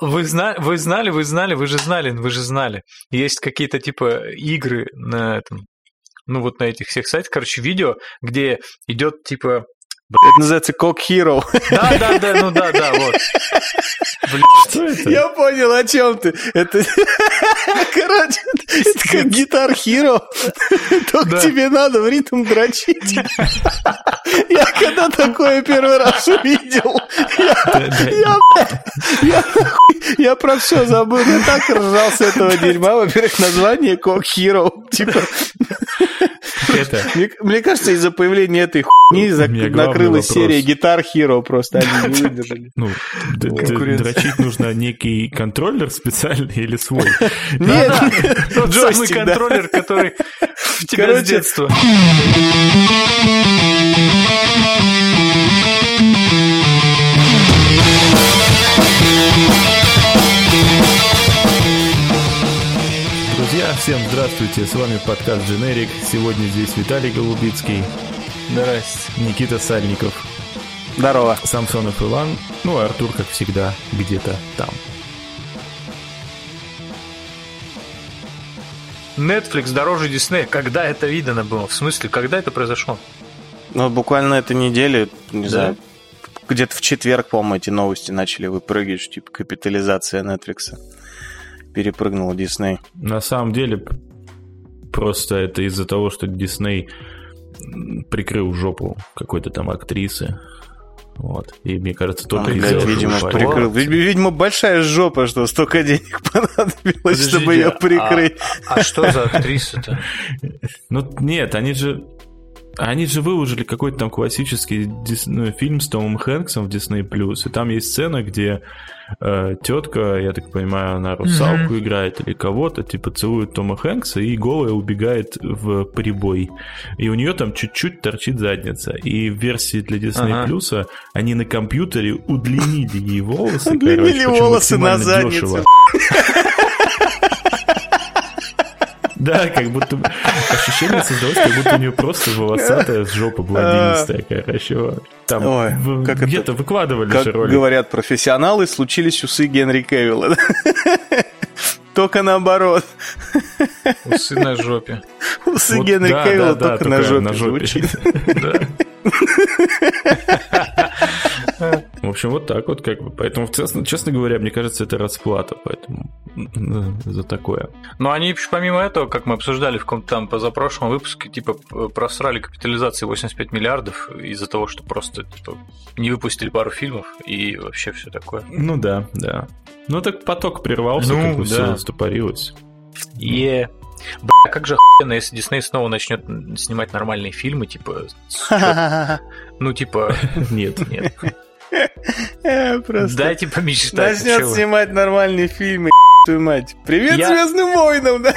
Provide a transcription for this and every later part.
Вы, зна... вы знали, вы знали, вы же знали, вы же знали. Есть какие-то типа игры на этом, ну вот на этих всех сайтах, короче, видео, где идет типа это называется Cock Hero. Да, да, да, ну да, да, вот. Блин, что это? Я понял, о чем ты. Это, короче, это как Guitar Hero. Только да. тебе надо в ритм дрочить. Я когда такое первый раз увидел, я, я, я про все забыл. Я так ржал с этого дерьма. Во-первых, название Cock Hero. Типа... Это... Мне, мне кажется, из-за появления этой хуйни накрылась серия Guitar Hero просто. Они не выдержали. Ну, дрочить нужно некий контроллер специальный или свой? Нет, тот самый контроллер, который в тебя с детства. Друзья, всем здравствуйте, с вами подкаст Generic. Сегодня здесь Виталий Голубицкий. Здрасте. Никита Сальников. Здорово. Самсонов Иван. Ну, а Артур, как всегда, где-то там. Netflix дороже Disney. Когда это видно было? В смысле, когда это произошло? Ну, буквально этой неделе, не да? знаю, где-то в четверг, по-моему, эти новости начали выпрыгивать, типа капитализация Netflix перепрыгнула Disney. На самом деле, просто это из-за того, что Disney прикрыл жопу какой-то там актрисы. Вот. И мне кажется, только из-за этого. Видимо, прикрыл. Видимо, большая жопа, что столько денег понадобилось, Подождите, чтобы ее прикрыть. А, а что за актриса-то? Ну, нет, они же они же выложили какой-то там классический дис... ну, фильм с Томом Хэнксом в Disney+, и там есть сцена, где э, тетка, я так понимаю, она русалку mm-hmm. играет или кого-то, типа целует Тома Хэнкса и голая убегает в прибой. И у нее там чуть-чуть торчит задница. И в версии для Disney ага. они на компьютере удлинили ей волосы. Удлинили волосы на задницу. Да, как будто ощущение создалось, как будто у нее просто волосатая жопа блондинистая, короче. Там Ой, как где-то выкладывали как же ролик. говорят профессионалы, случились усы Генри Кевилла. Только наоборот. Усы на жопе. Усы вот, Генри да, Кевилла да, только, да, на жопе, на жопе. звучит. В общем, вот так вот как бы. Поэтому, честно, честно говоря, мне кажется, это расплата, поэтому за такое. Но они помимо этого, как мы обсуждали в каком-то там позапрошлом выпуске, типа просрали капитализации 85 миллиардов из-за того, что просто типа, не выпустили пару фильмов и вообще все такое. Ну да, да. Ну так поток прервался, ну, как бы да. все стопорилось. Е. Бля, как же охуенно, если Дисней снова начнет снимать нормальные фильмы, типа... Ну, типа... Нет. Нет. Просто Дайте помечтать. Начнет снимать нормальные фильмы, твою мать. Привет я... Звездным войнам, да?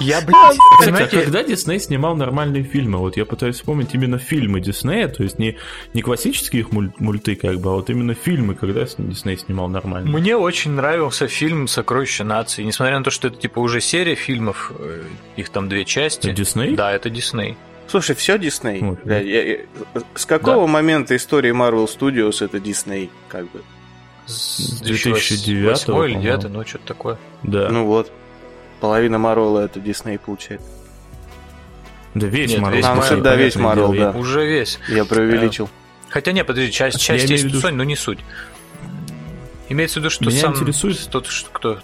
Я, блядь, понимаете... когда Дисней снимал нормальные фильмы? Вот я пытаюсь вспомнить именно фильмы Диснея, то есть не, не классические их муль, мульты, как бы, а вот именно фильмы, когда Дисней снимал нормально. Мне очень нравился фильм «Сокровища нации». Несмотря на то, что это типа уже серия фильмов, э, их там две части. Это Дисней? Да, это Дисней. Слушай, все Дисней. Вот, да. я, я, с какого да. момента истории Marvel Studios это Дисней, как бы? С 2009 или 2009, ну что-то такое. Да. Ну вот. Половина Марвела это Дисней получает. Да весь Марвел. А, да, весь Марвел, да. Уже весь. Я преувеличил. Хотя нет, подожди, часть, часть есть виду... Sony, но не суть. Имеется в виду, что Меня сам... интересует... Тот, кто...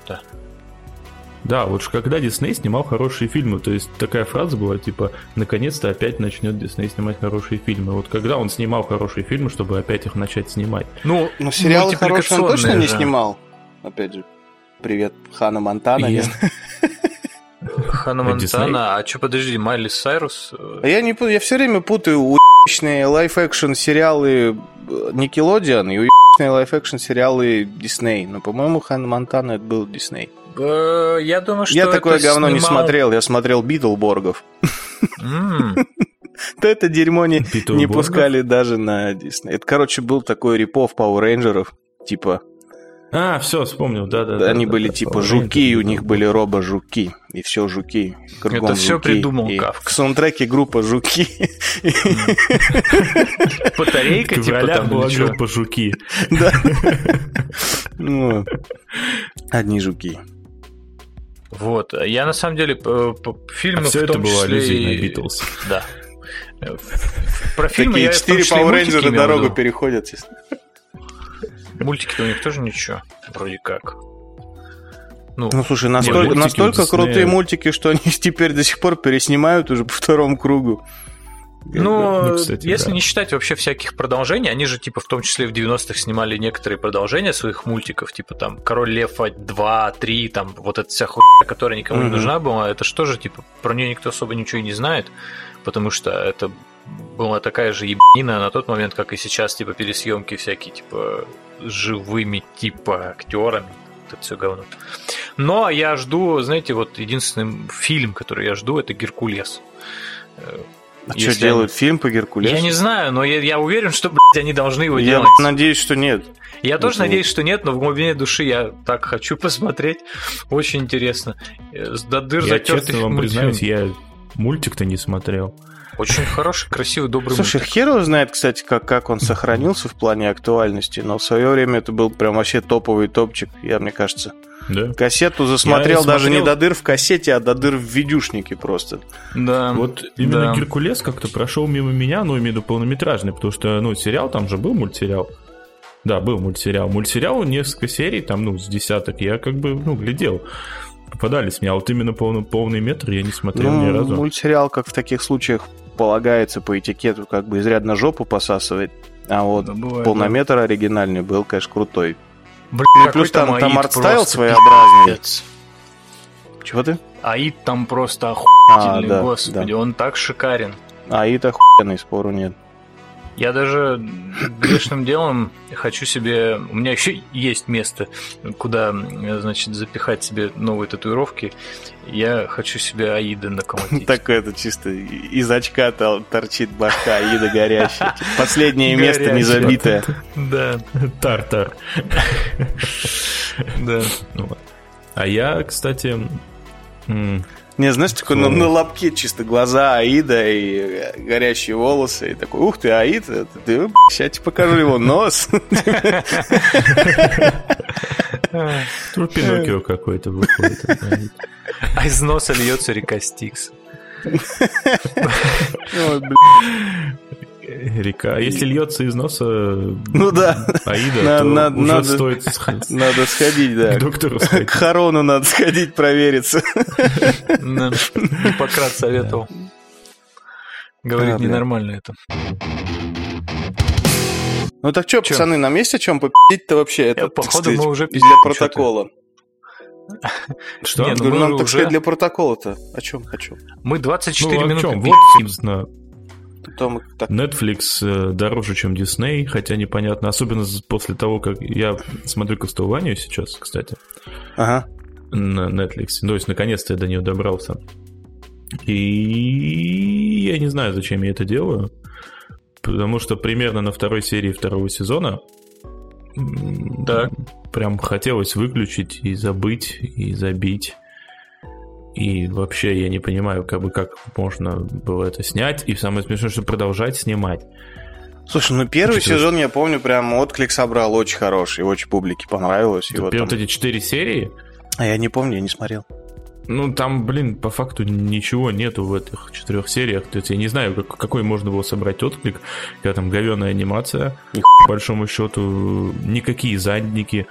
Да. Да, вот когда Дисней снимал хорошие фильмы, то есть такая фраза была типа «наконец-то опять начнет Дисней снимать хорошие фильмы». Вот когда он снимал хорошие фильмы, чтобы опять их начать снимать? Ну, но сериалы хорошие он точно не снимал. Опять же, привет, Hannah Montana. Я... Hannah Montana, а что, подожди, Майли Сайрус? А я, не, я все время путаю уебищные live-action сериалы Nickelodeon и уебищные live-action сериалы Дисней. Но, по-моему, Hannah Montana это был Дисней. Э, я думаю, что Я такое говно не смотрел, я смотрел Beetleborg ов. То это дерьмо не, не пускали даже на Дисней. Это, короче, был такой rip-off Power Ranger ов, типа А, все, вспомнил, да-да. Они были типа жуки, и у них были робо-жуки, и все жуки. Это все придумал Кавка. В саундтреке группа жуки. Батарейка, типа там была группа жуки. Да. Ну, одни жуки. Вот. Я на самом деле фильмы а все в том это было числе... аллюзией на Битлз. Да. Про фильмы Такие я четыре Power Rangers дорогу переходят. Мультики-то у них тоже ничего, вроде как. Ну, ну слушай, настолько, настолько крутые мультики, что они теперь до сих пор переснимают уже по второму кругу. Ну, ну кстати, если да. не считать вообще всяких продолжений, они же, типа, в том числе в 90-х снимали некоторые продолжения своих мультиков, типа, там, Король Лев 2, 3, там, вот эта вся хуйня, которая никому mm-hmm. не нужна была, это что же, типа, про нее никто особо ничего и не знает, потому что это была такая же ебанина на тот момент, как и сейчас, типа, пересъемки всякие, типа, живыми, типа, актерами, это все говно. Но я жду, знаете, вот единственный фильм, который я жду, это Геркулес а что делают они... фильм по Геркулесу? Я не знаю, но я, я уверен, что, блядь, они должны его я делать. Я надеюсь, что нет. Я тоже надеюсь, что нет, но в глубине души я так хочу посмотреть. Очень интересно. С до дыр я честно вам признаюсь, я мультик-то не смотрел. Очень хороший, красивый, добрый Слушай, мультик. хер его знает, кстати, как, как он сохранился в плане актуальности, но в свое время это был прям вообще топовый топчик, я мне кажется. Да. Кассету засмотрел я даже смотрел... не до дыр в кассете, а до дыр в видюшнике просто. Да. Вот именно да. Геркулес как-то прошел мимо меня, ну, имею в виду полнометражный, потому что, ну, сериал там же был мультсериал. Да, был мультсериал. Мультсериал несколько серий, там, ну, с десяток, я как бы, ну, глядел. Попадались мне, а вот именно полный, полный метр я не смотрел ну, ни разу. Мультсериал, как в таких случаях полагается по этикету, как бы изрядно жопу посасывает. А вот да, бывает, полнометр да. оригинальный был, конечно, крутой. Блин, ну, плюс там, там art style своеобразный. Чего ты? Аид там просто охуительный, а, да, господи, да. он так шикарен. Аид охуенный, спору нет. Я даже грешным делом хочу себе... У меня еще есть место, куда, значит, запихать себе новые татуировки. Я хочу себе Аида наколотить. Так это чисто из очка торчит башка Аида горящая. Последнее место не забитое. Да. Тартар. Да. А я, кстати, не, знаешь, такой на, на лобке чисто глаза Аида и горящие волосы. И такой, ух ты, Аид, ты, сейчас тебе покажу его нос. Ну, Пиноккио какой-то выходит. А из носа льется река Стикс. Река. А если льется из носа ну, да. Аида, на, то на, уже надо, стоит надо сходить, да. К доктору сходить. К Харону надо сходить провериться. Пократ советовал. Говорит, ненормально это. Ну так что, пацаны, нам есть о чем попить-то вообще? Это, Походу, мы уже для протокола. Что? Нет, ну нам, так сказать, для протокола-то. О чем хочу? Мы 24 ну, минуты Вот, собственно, Потом, так... Netflix э, дороже, чем Disney, хотя непонятно, особенно после того, как я смотрю Castlevania сейчас, кстати, ага. на Netflix. То есть, наконец-то я до нее добрался. И я не знаю, зачем я это делаю, потому что примерно на второй серии второго сезона да. прям хотелось выключить и забыть, и забить. И вообще я не понимаю, как бы как можно было это снять. И самое смешное, что продолжать снимать. Слушай, ну первый Значит, сезон, я помню, прям отклик собрал очень хороший, очень публике понравилось. И вот, там... вот эти четыре серии? А я не помню, я не смотрел. Ну, там, блин, по факту ничего нету в этих четырех сериях. То есть я не знаю, как, какой можно было собрать отклик, когда там говеная анимация, по большому счету, никакие задники.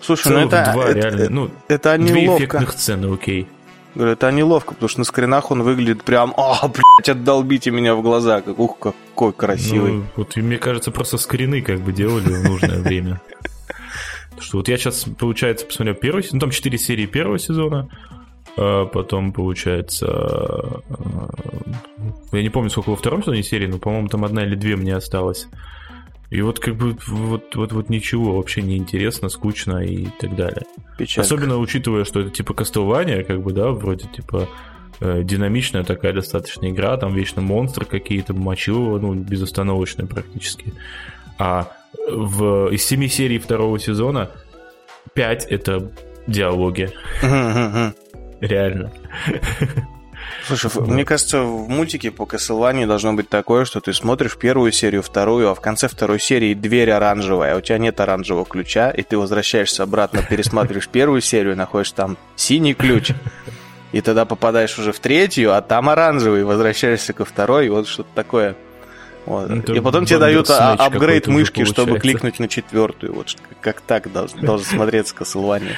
Слушай, ну это, два, это, реально, ну, это две ловко. эффектных сцены, окей. Говорю, это неловко, потому что на скринах он выглядит прям, а, блядь, отдолбите меня в глаза, как, ух, какой красивый. Ну, вот мне кажется, просто скрины как бы делали в нужное время. Что вот я сейчас, получается, посмотрел первый сезон, ну там 4 серии первого сезона, а потом, получается, а, я не помню, сколько во втором сезоне серии, но, по-моему, там одна или две мне осталось. И вот как бы вот, вот, вот ничего, вообще не интересно, скучно и так далее. Печалька. Особенно учитывая, что это типа кастование, как бы, да, вроде типа э, динамичная такая достаточно игра, там вечно монстры какие-то, мочилово, ну, безостановочные практически. А в, из семи серий второго сезона пять это диалоги. Реально. Слушай, да. мне кажется, в мультике по Castlevania должно быть такое, что ты смотришь первую серию, вторую, а в конце второй серии дверь оранжевая, а у тебя нет оранжевого ключа, и ты возвращаешься обратно, пересматриваешь первую серию, находишь там синий ключ, и тогда попадаешь уже в третью, а там оранжевый, возвращаешься ко второй, и вот что-то такое. Вот. Ну, и потом тебе дают апгрейд мышки, чтобы кликнуть на четвертую. Вот как так должен, должен смотреться Castlevania.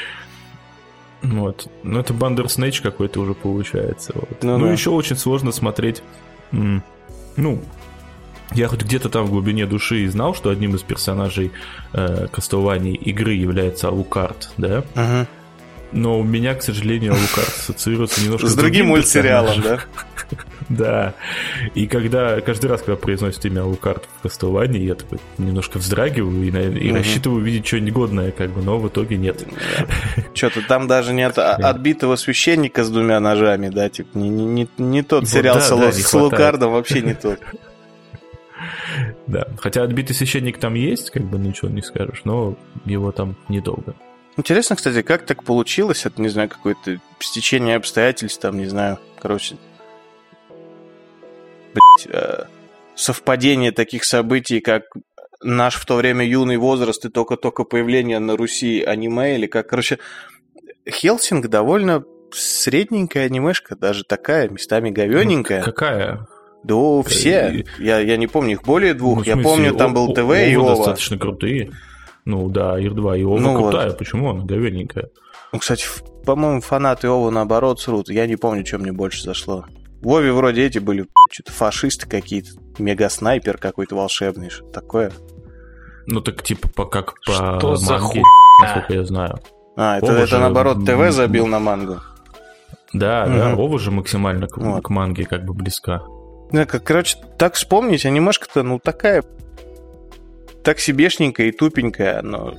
Вот. Ну, это Бандерснэч какой-то уже получается. Вот. Ну, ну да. еще очень сложно смотреть. Ну, я хоть где-то там в глубине души знал, что одним из персонажей э, Castlevania игры является Алукарт, да? Ага. Но у меня, к сожалению, Алукарт ассоциируется немножко с другим мультсериалом, да? Да. И когда каждый раз, когда произносит имя Алукарт в Castlevania, я такой немножко вздрагиваю и, и угу. рассчитываю увидеть что-нибудь годное, как бы, но в итоге нет. Что-то там даже нет отбитого священника с двумя ножами, да, типа не, не, не тот сериал да, с, да, с Алукардом, вообще не тот. Да, хотя отбитый священник там есть, как бы ничего не скажешь, но его там недолго. Интересно, кстати, как так получилось? Это, не знаю, какое-то стечение обстоятельств, там, не знаю, короче, э, совпадение таких событий, как наш в то время юный возраст и только-только появление на Руси аниме, или как, короче, Хелсинг довольно средненькая анимешка, даже такая, местами говененькая. Ну, какая? Да, все. Я, я не помню, их более двух. Ну, смысле, я помню, там был ТВ и Ова. достаточно крутые. Ну да, Ир-2 и Ова ну, крутая. Вот. Почему она говененькая? Ну, кстати, по-моему, фанаты Ова наоборот срут. Я не помню, что мне больше зашло. Вове вроде эти были что-то фашисты какие-то, мега-снайпер какой-то волшебный, что такое. Ну так типа по, как по что за манге, насколько я знаю. А, это, это же... наоборот ТВ забил на мангу. Да, угу. да, Ова же максимально к, вот. к манге как бы близка. Да, как, короче, так вспомнить, анимешка-то, ну, такая так себешненькая и тупенькая, но,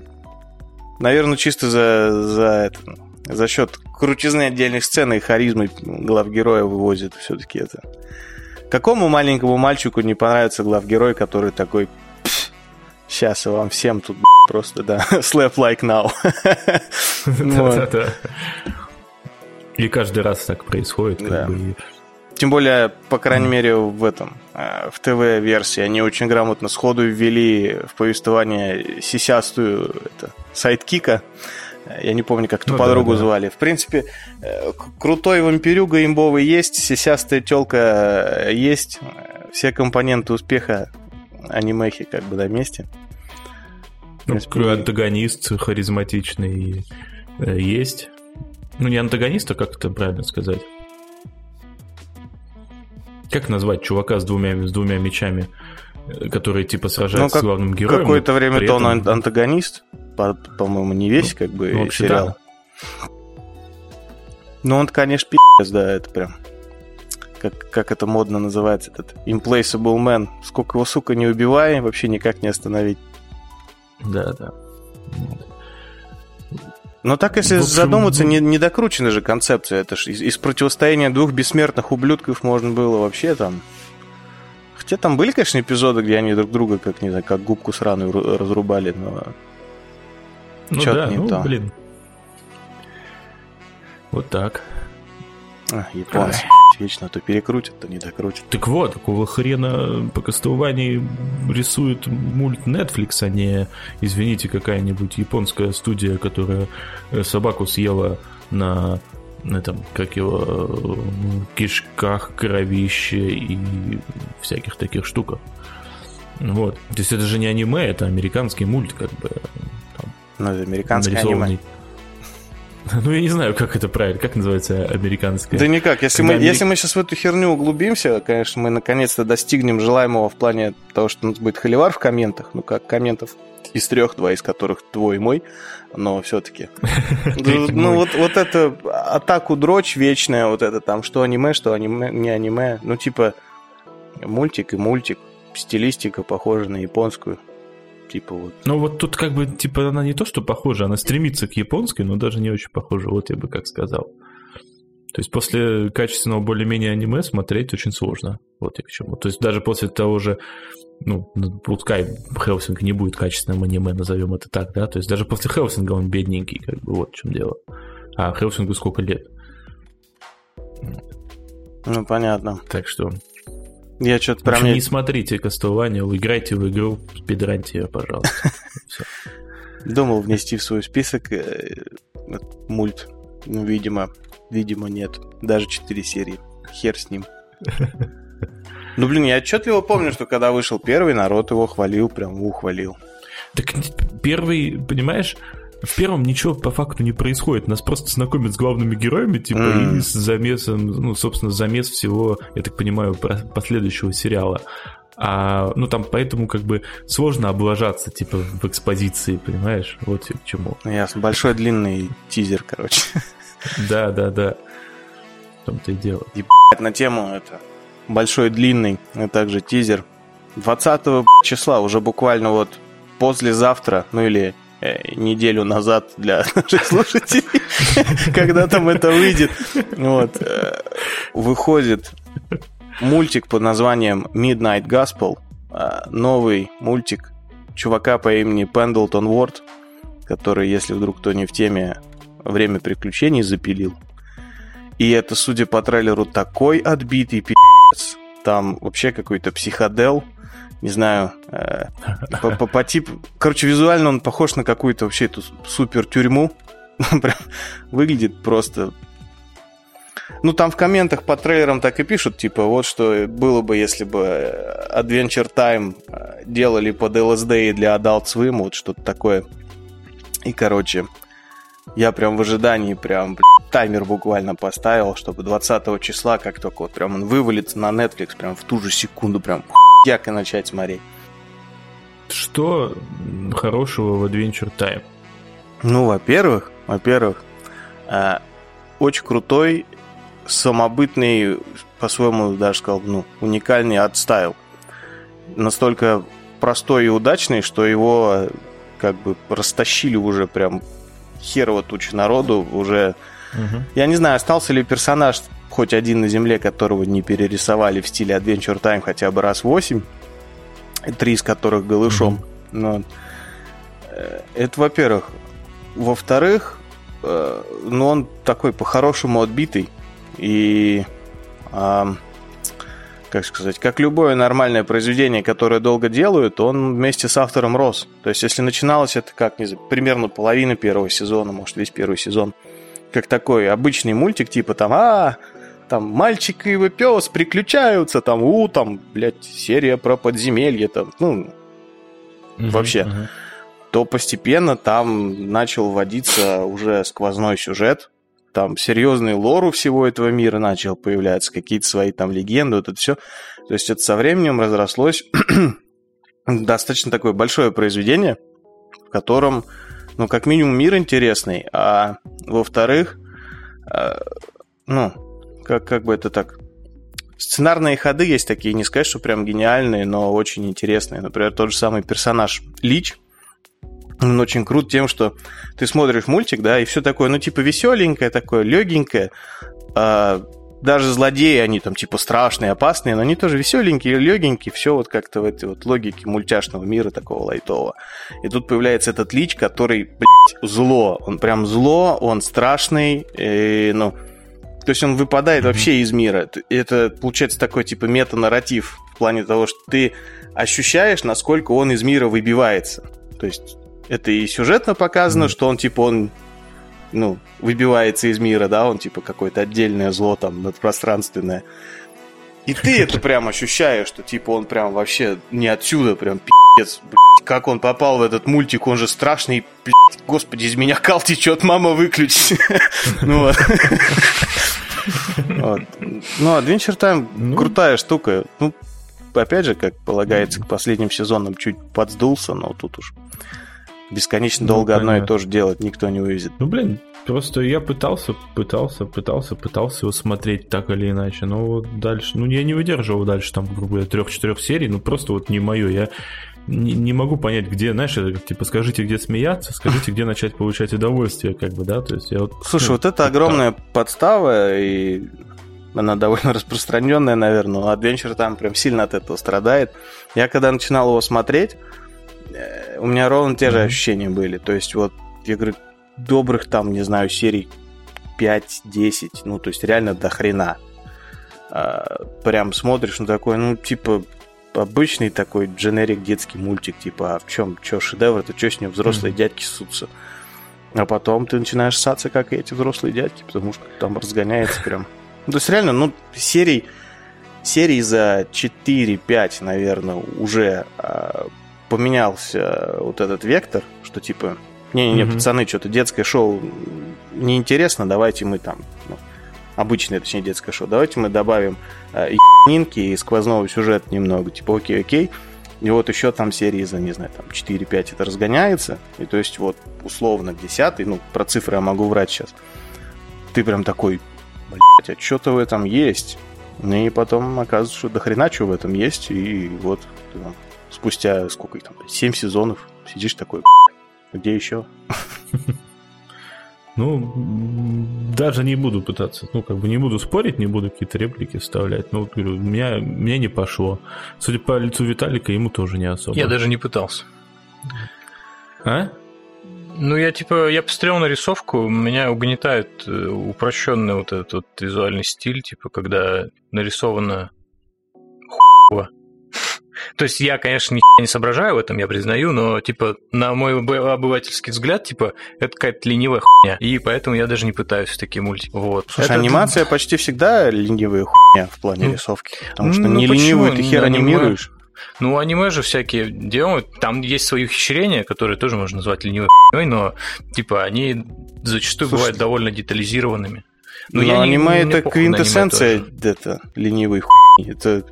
наверное, чисто за, за это, за счет крутизны отдельных сцен и харизмы главгероя вывозит все-таки это. Какому маленькому мальчику не понравится главгерой, который такой Сейчас вам всем тут просто, да, slap like now. Да-да-да. И каждый раз так происходит. Бы, тем более, по крайней мере, в этом, э, в ТВ-версии они очень грамотно сходу ввели в повествование сисястую это, sidekick а. Я не помню, как эту ну, подругу да, да. звали. В принципе, э, крутой вампирюга имбовый есть, сисястая телка э, есть. Все компоненты успеха анимехи как бы на месте. Ну, антагонист харизматичный есть. Ну, не антагонист, а как это правильно сказать? Как назвать чувака с двумя, с двумя мечами, э, который типа сражается ну, как, с главным героем? Какое-то время то этом... он антагонист, по- по-моему, не весь, ну, как бы, ну, сериал. Да. Ну, он, конечно, пи***ц, да, это прям как, как это модно называется, этот Implaceable Man. Сколько его, сука, не убивай, вообще никак не остановить. Да, да. Но так, если общем, задуматься, не, не докручена же концепция. Это ж из, из противостояния двух бессмертных ублюдков можно было вообще там... Хотя там были, конечно, эпизоды, где они друг друга, как, не знаю, как губку сраную разрубали, но... Ну да, не ну, то. блин. Вот так. А, японцы вечно то перекрутят, то не докрутят. Так вот, какого хрена по кастованию рисует мульт Netflix, а не, извините, какая-нибудь японская студия, которая э, собаку съела на на этом, как его, кишках, кровище и всяких таких штуках. Вот. То есть это же не аниме, это американский мульт, как бы. Ну, это американский аниме. Ну, я не знаю, как это правильно, как называется американское. Да никак. Если, мы, Америк... если мы сейчас в эту херню углубимся, конечно, мы наконец-то достигнем желаемого в плане того, что у нас будет холивар в комментах. Ну, как комментов из трех, два из которых твой и мой, но все-таки. Ну, вот, вот это атаку дрочь вечная, вот это там, что аниме, что аниме, не аниме. Ну, типа, мультик и мультик, стилистика похожа на японскую типа вот. Ну вот тут как бы, типа, она не то, что похожа, она стремится к японской, но даже не очень похожа, вот я бы как сказал. То есть после качественного более-менее аниме смотреть очень сложно. Вот я к чему. То есть даже после того же, ну, пускай Хелсинг не будет качественным аниме, назовем это так, да, то есть даже после Хелсинга он бедненький, как бы вот в чем дело. А Хелсингу сколько лет? Ну, понятно. Так что... Я что-то прям... Не смотрите Кастование, играйте в игру, спидраньте ее, пожалуйста. Думал внести в свой список э, мульт. Ну, видимо, видимо, нет. Даже 4 серии. Хер с ним. Ну, блин, я отчетливо помню, что когда вышел первый, народ его хвалил, прям ухвалил. Так первый, понимаешь, в первом ничего по факту не происходит. Нас просто знакомят с главными героями, типа, mm. и с замесом, ну, собственно, замес всего, я так понимаю, последующего сериала. А, ну, там поэтому как бы сложно облажаться, типа, в экспозиции, понимаешь? Вот к чему. Ну, ясно. Большой длинный тизер, короче. Да, да, да. В том-то и дело. Ебать, на тему это. Большой длинный, а также тизер. 20 числа, уже буквально вот послезавтра, ну или неделю назад для наших слушателей, когда там это выйдет, вот, э, выходит мультик под названием Midnight Gospel, а, новый мультик чувака по имени Пендлтон Уорд, который, если вдруг кто не в теме, время приключений запилил. И это, судя по трейлеру, такой отбитый пи***ц. Там вообще какой-то психодел, не знаю, э, по, по, по типу... Короче, визуально он похож на какую-то вообще эту супер тюрьму. Выглядит просто ну, там в комментах по трейлерам так и пишут, типа, вот что было бы, если бы Adventure Time э, делали под LSD и для Adult Swim, вот что-то такое. И, короче, я прям в ожидании прям таймер буквально поставил, чтобы 20 числа, как только вот прям он вывалится на Netflix, прям в ту же секунду прям и начать смотреть. Что хорошего в Adventure Time? Ну, во-первых, во-первых, э, очень крутой самобытный, по-своему даже сказал, ну, уникальный отстайл. Настолько простой и удачный, что его как бы растащили уже прям херово туча народу уже. Угу. Я не знаю, остался ли персонаж хоть один на земле, которого не перерисовали в стиле Adventure Time хотя бы раз восемь, три из которых голышом. Угу. Но э, это, во-первых. Во-вторых, э, ну, он такой по-хорошему отбитый. И, э, как сказать, как любое нормальное произведение, которое долго делают, он вместе с автором рос. То есть, если начиналось это как, не знаю, примерно половина первого сезона, может, весь первый сезон, как такой обычный мультик, типа там, а, там мальчик и его пес приключаются, там, у, там, блядь, серия про подземелье, там, ну, угу, вообще. Угу. То постепенно там начал вводиться уже сквозной сюжет, там серьезный лор у всего этого мира начал появляться, какие-то свои там легенды, вот это все. То есть это со временем разрослось достаточно такое большое произведение, в котором, ну, как минимум, мир интересный, а во-вторых, э, ну, как, как бы это так... Сценарные ходы есть такие, не сказать, что прям гениальные, но очень интересные. Например, тот же самый персонаж Лич, он очень крут тем, что ты смотришь мультик, да, и все такое, ну, типа, веселенькое такое, легенькое. А, даже злодеи, они там, типа, страшные, опасные, но они тоже веселенькие, легенькие, все вот как-то в этой вот логике мультяшного мира такого лайтового. И тут появляется этот лич, который, блядь, зло. Он прям зло, он страшный, и, ну, то есть он выпадает mm-hmm. вообще из мира. Это получается такой типа мета-нарратив в плане того, что ты ощущаешь, насколько он из мира выбивается. То есть это и сюжетно показано, mm. что он, типа, он, ну, выбивается из мира, да, он, типа, какое-то отдельное зло там надпространственное. И ты это прям ощущаешь, что, типа, он прям вообще не отсюда, прям пиздец, блядь, как он попал в этот мультик, он же страшный, блядь, господи, из меня кал течет, мама, выключи. Ну вот. Ну, Adventure Time ну. крутая штука. Ну, опять же, как полагается, к последним сезонам чуть подсдулся, но тут уж Бесконечно ну, долго одно и то же делать никто не вывезет. Ну, блин, просто я пытался, пытался, пытался, пытался его смотреть так или иначе, но вот дальше, ну, я не выдерживал дальше, там, грубо говоря, трех-четырех серий, ну, просто вот не мое. Я не, не могу понять, где, знаешь, это типа скажите, где смеяться, скажите, где начать получать удовольствие, как бы, да, то есть я вот... Слушай, ну, вот это огромная так. подстава, и она довольно распространенная, наверное, но Adventure там прям сильно от этого страдает. Я когда начинал его смотреть, э, у меня ровно те же mm-hmm. ощущения были, то есть вот, я говорю, добрых там, не знаю, серий 5-10, ну, то есть реально до хрена. А, прям смотришь, ну, такой, ну, типа, обычный такой дженерик детский мультик, типа, а в чем, что шедевр, это что с ним взрослые mm-hmm. дядьки ссутся. А потом ты начинаешь ссаться, как и эти взрослые дядьки, потому что там разгоняется прям. Ну, то есть реально, ну, серий, серий за 4-5, наверное, уже а, поменялся вот этот вектор, что типа, не-не-не, mm-hmm. пацаны, что-то детское шоу неинтересно, давайте мы там, ну, обычное, точнее, детское шоу. Давайте мы добавим э, ебанинки и сквозного сюжета немного, типа окей, окей. И вот еще там серии за, не знаю, там 4-5 это разгоняется. И то есть вот условно к 10, ну, про цифры я могу врать сейчас. Ты прям такой, блядь, а что-то в этом есть. И потом оказывается, что до хрена что в этом есть. И вот там, спустя сколько их там, 7 сезонов сидишь такой, где еще? Ну, даже не буду пытаться, ну, как бы не буду спорить, не буду какие-то реплики вставлять. Ну, говорю, меня, мне не пошло. Судя по лицу Виталика, ему тоже не особо. Я даже не пытался. А? Ну, я типа, я посмотрел на рисовку, меня угнетает э, упрощенный вот этот вот визуальный стиль, типа, когда нарисовано хуево. То есть я, конечно, нихуя не соображаю в этом, я признаю, но, типа, на мой обывательский взгляд, типа, это какая-то ленивая хуйня. И поэтому я даже не пытаюсь в такие мультики. Вот. Слушай, это... анимация почти всегда ленивая хуйня в плане ну, рисовки. Потому что ну, не почему? ленивую ты хер анимируешь. Ну, аниме же всякие делают. Там есть свои ухищрения, которые тоже можно назвать ленивой хуйней, но, типа, они зачастую Слушай, бывают довольно детализированными. Но, но я аниме не, это квинтэссенция это ленивой хуйни. Это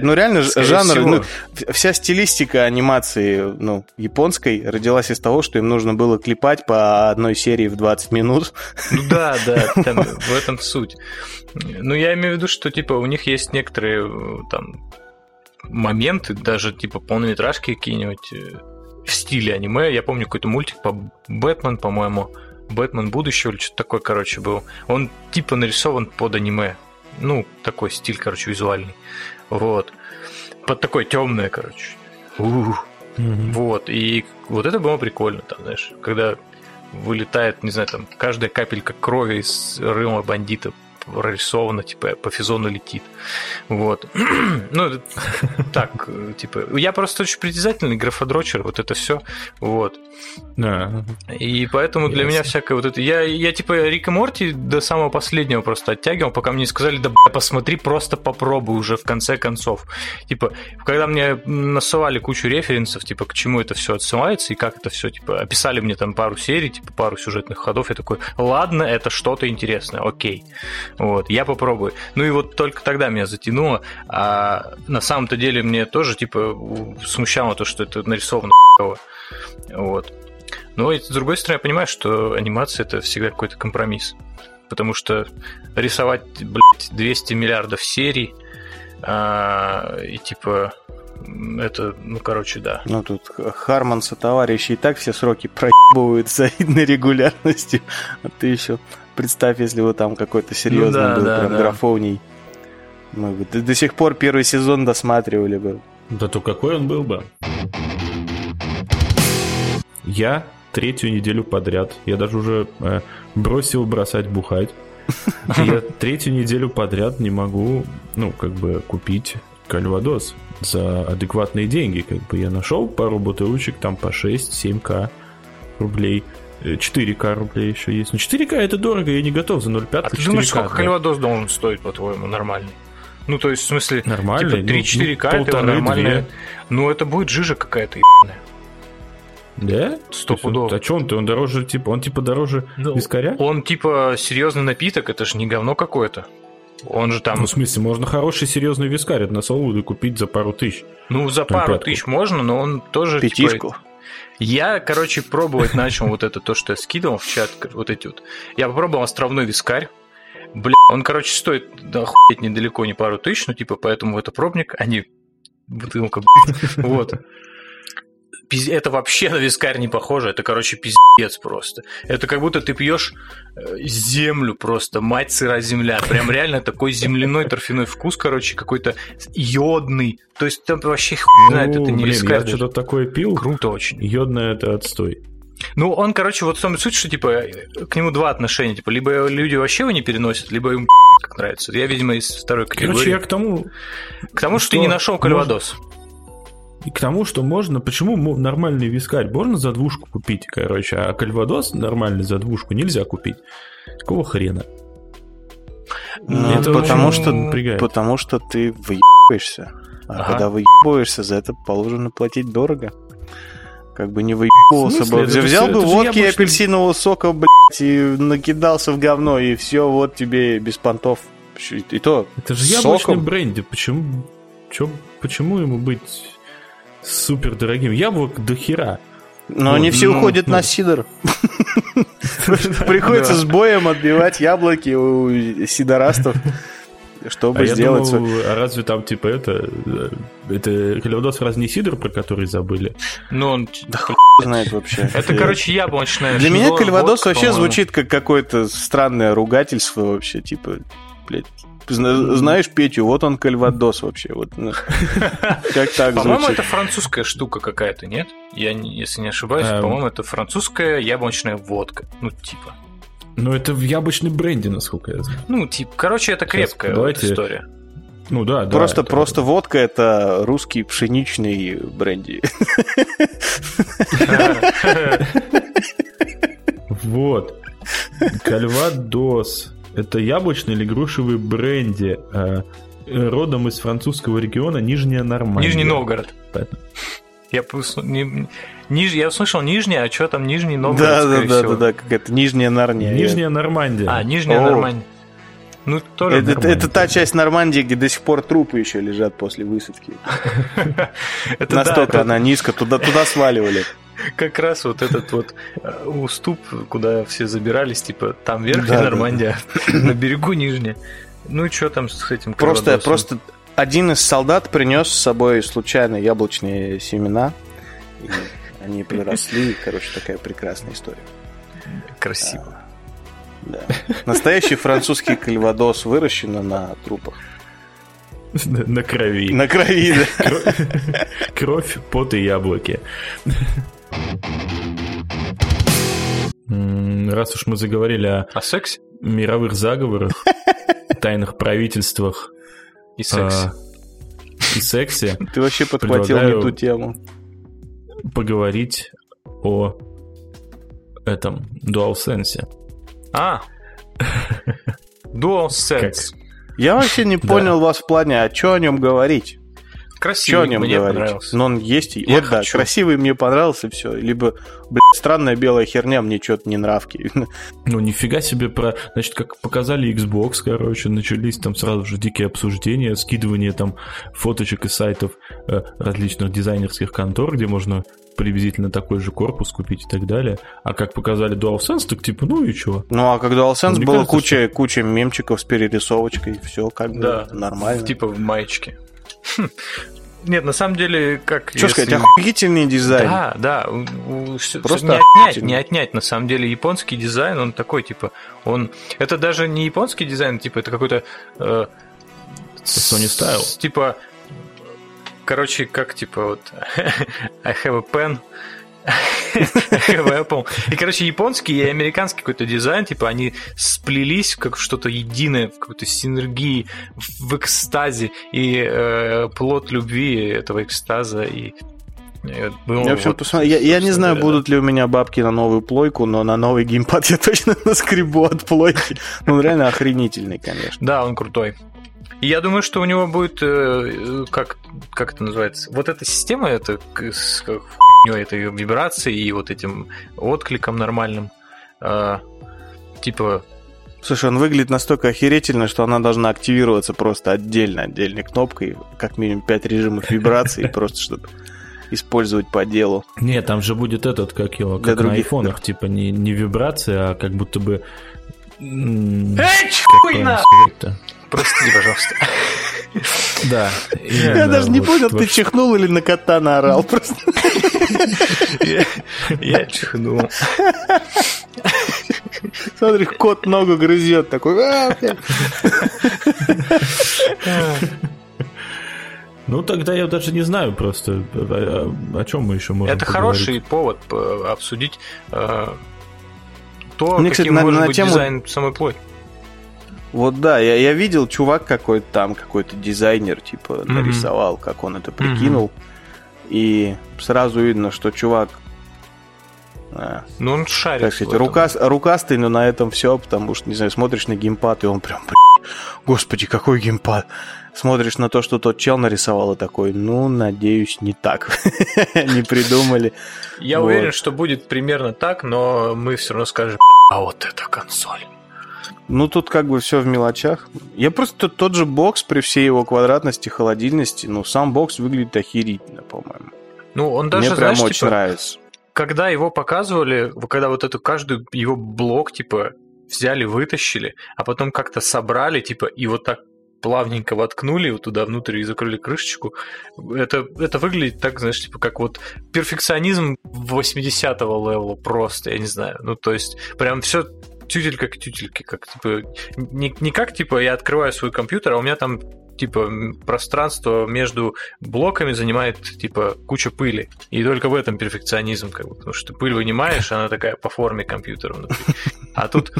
ну реально Скорее жанр, ну, вся стилистика анимации, ну, японской родилась из того, что им нужно было клепать по одной серии в 20 минут. Ну да, да, там, в этом суть. Ну, я имею в виду, что, типа, у них есть некоторые, там, моменты, даже, типа, полнометражки какие-нибудь э, в стиле аниме. Я помню какой-то мультик по Бэтмен, по-моему, Бэтмен будущего или что-то такое, короче, был. Он, типа, нарисован под аниме. Ну, такой стиль, короче, визуальный. Вот. Под такое темное, короче. Ух. Mm-hmm. Вот. И вот это было прикольно, там, знаешь, когда вылетает, не знаю, там, каждая капелька крови из рыма бандита прорисовано, типа, по физону летит. Вот. ну, так, типа, я просто очень притязательный графодрочер, вот это все. Вот. Да. И поэтому для меня всякое вот это... Я, я типа, Рика Морти до самого последнего просто оттягивал, пока мне сказали, да, бля, посмотри, просто попробуй уже в конце концов. Типа, когда мне насылали кучу референсов, типа, к чему это все отсылается и как это все, типа, описали мне там пару серий, типа, пару сюжетных ходов, я такой, ладно, это что-то интересное, окей. Вот, я попробую. Ну и вот только тогда меня затянуло. А на самом-то деле мне тоже, типа, смущало то, что это нарисовано Вот. Но с другой стороны, я понимаю, что анимация это всегда какой-то компромисс. Потому что рисовать, блядь, 200 миллиардов серий а, и типа это, ну, короче, да. Ну, тут Харман товарищи и так все сроки проебывают завидной регулярностью. А ты еще Представь, если бы там какой-то серьезный ну, да, был, да, прям да. графоний. Мы бы до, до сих пор первый сезон досматривали бы. Да то какой он был бы? Я третью неделю подряд, я даже уже э, бросил бросать бухать. Я третью неделю подряд не могу, ну, как бы купить кальвадос за адекватные деньги. Как бы я нашел пару бутылочек там по 6-7к рублей. 4К рублей еще есть. Но 4К это дорого, я не готов за 0,5 А ты думаешь, сколько да. кальвадос должен стоить, по-твоему, нормальный? Ну, то есть, в смысле, нормальный, типа 3-4К ну, это нормально. Ну, это будет жижа какая-то ебаная. Да? Сто пудов. А что он-то? Он дороже, типа, он типа дороже ну, вискаря? Он типа серьезный напиток, это же не говно какое-то. Он же там... Ну, в смысле, можно хороший серьезный вискарь на Салуду купить за пару тысяч. Ну, за пару пятку. тысяч можно, но он тоже... Типа, Пятишку. Типа, я, короче, пробовать начал вот это, то, что я скидывал в чат, вот эти вот. Я попробовал островной вискарь. Бля, он, короче, стоит да, недалеко, не пару тысяч, ну, типа, поэтому это пробник, а не бутылка, Вот. Это вообще на вискарь не похоже, это, короче, пиздец просто. Это как будто ты пьешь э, землю просто, мать сыра земля. Прям реально такой земляной торфяной вкус, короче, какой-то йодный. То есть там вообще хуй знает, это не блин, вискарь. Я что-то такое пил. Круто очень. Йодное это отстой. Ну, он, короче, вот в том суть, что, типа, к нему два отношения. Типа, либо люди вообще его не переносят, либо им как нравится. Я, видимо, из второй категории. Короче, я к тому... К тому, что, что ты не нашел кальвадос. Может... И к тому, что можно... Почему нормальный вискарь можно за двушку купить, короче, а кальвадос нормальный за двушку нельзя купить? Какого хрена? Ну, это потому что, напрягает. потому что ты выебываешься. А ага. когда выебываешься, за это положено платить дорого. Как бы не выебывался бы. Это Взял все, бы водки и апельсинового сока, блядь, и накидался в говно, и все, вот тебе без понтов. И то Это же яблочный бренди. Почему, чё, почему ему быть супер дорогим? Яблок до хера. Но они все уходят на сидор. Приходится с боем отбивать яблоки у сидорастов чтобы а сделать... Я думал, а разве там, типа, это... Э, это Калевдос раз не Сидор, про который забыли? Ну, он... Да хуй знает вообще. Это, короче, яблочное. Для меня Кальвадос вообще звучит как какое-то странное ругательство вообще, типа, блядь, знаешь Петю, вот он кальвадос вообще. Вот, ну, как так По-моему, это французская штука какая-то, нет? Я, если не ошибаюсь, эм. по-моему, это французская яблочная водка. Ну, типа. Ну, это в яблочной бренде, насколько я знаю. Ну, типа, короче, это крепкая давайте... вот история. Ну да, да. Просто, это... просто водка это русский пшеничный бренди. Вот. Кальвадос. Это яблочный или грушевый бренди. Э, родом из французского региона Нижняя Нормандия. Нижний Новгород. Я не, ниж, я услышал Нижняя, а что там Нижний Новгород, Да, да, да, да, да, какая-то Нижняя Норния. Нижняя Нормандия. А, Нижняя О. Нормандия. Ну, тоже это, это, это та часть Нормандии, где до сих пор трупы еще лежат после высадки. Настолько она низко, туда сваливали. Как раз вот этот вот э, уступ, куда все забирались, типа там верхняя Нормандия, на берегу нижняя. Ну и что там с этим Просто, просто один из солдат принес с собой случайно яблочные семена. И они подросли. Короче, такая прекрасная история. Красиво. А, да. Настоящий французский кальвадос выращен на трупах. На, на крови. На крови, да. Кровь, пот и яблоки. Раз уж мы заговорили о, о сексе, мировых заговорах, тайных правительствах и сексе. А, и сексе. Ты вообще подхватил не ту тему. Поговорить о этом DualSense. А, DualSense. Я вообще не понял вас в плане, а что о нем говорить? Красивый, Что о нем мне говорить? понравился. Но он есть. Я вот хочу. да, красивый мне понравился, все. Либо, блядь, странная белая херня, мне что-то не нравки. Ну, нифига себе про... Значит, как показали Xbox, короче, начались там сразу же дикие обсуждения, скидывание там фоточек из сайтов э, различных дизайнерских контор, где можно приблизительно такой же корпус купить и так далее. А как показали DualSense, так типа, ну и чего? Ну, а как DualSense ну, было кажется, куча, что... куча мемчиков с перерисовочкой, все как да, бы нормально. Типа в маечке. Хм. Нет, на самом деле, как... Что если... сказать, охуительный дизайн. Да, да. Просто не отнять, не отнять. На самом деле, японский дизайн, он такой, типа, он... Это даже не японский дизайн, типа, это какой-то... Э, Sony Style. Типа, короче, как, типа, вот... I have a pen, Apple. И, короче, японский и американский какой-то дизайн, типа, они сплелись как что-то единое, в какой-то синергии, в экстазе, и э, плод любви этого экстаза, и ну, я, вот, посмотри, я, я не знаю, да. будут ли у меня бабки на новую плойку, но на новый геймпад я точно наскребу от плойки. Ну, он реально охренительный, конечно. Да, он крутой. И я думаю, что у него будет, э, как, как это называется, вот эта система, это с этой вибрацией и вот этим откликом нормальным, э, типа Слушай, он выглядит настолько охерительно, что она должна активироваться просто отдельно, отдельной кнопкой, как минимум 5 режимов вибрации, просто чтобы использовать по делу. Нет, там же будет этот, как его, как на айфонах, типа не, не вибрация, а как будто бы... Эй, хуйна! Прости, пожалуйста. Да. Я даже не понял, ты чихнул или на кота наорал просто. Я чихнул. Смотри, кот ногу грызет такой. «А, ну, тогда я даже не знаю просто, о, о чем мы еще можем Это поговорить. хороший повод обсудить э, то, Мне, каким кстати, может на быть тему- дизайн самой плойки. Вот да, я, я видел, чувак какой-то там, какой-то дизайнер, типа, Мгм. нарисовал, как он это прикинул. И сразу видно, что чувак, а, Ну, он шарит. как в сказать, этом. рука, рукастый, но на этом все, потому что, не знаю, смотришь на геймпад, и он прям, «Блядь, господи, какой геймпад. Смотришь на то, что тот чел нарисовал, и такой, ну, надеюсь, не так. Не придумали. Я уверен, что будет примерно так, но мы все равно скажем, а вот это консоль. Ну, тут как бы все в мелочах. Я просто тот, же бокс при всей его квадратности, холодильности, ну, сам бокс выглядит охерительно, по-моему. Ну, он даже, Мне прям знаешь, очень типа, нравится. когда его показывали, когда вот эту каждую его блок, типа, взяли, вытащили, а потом как-то собрали, типа, и вот так плавненько воткнули вот туда внутрь и закрыли крышечку. Это, это выглядит так, знаешь, типа, как вот перфекционизм 80-го левела просто, я не знаю. Ну, то есть, прям все тютелька к тютельке, как, типа, не, не как, типа, я открываю свой компьютер, а у меня там типа пространство между блоками занимает типа куча пыли. И только в этом перфекционизм, как бы, потому что ты пыль вынимаешь, она такая по форме компьютера внутри. А тут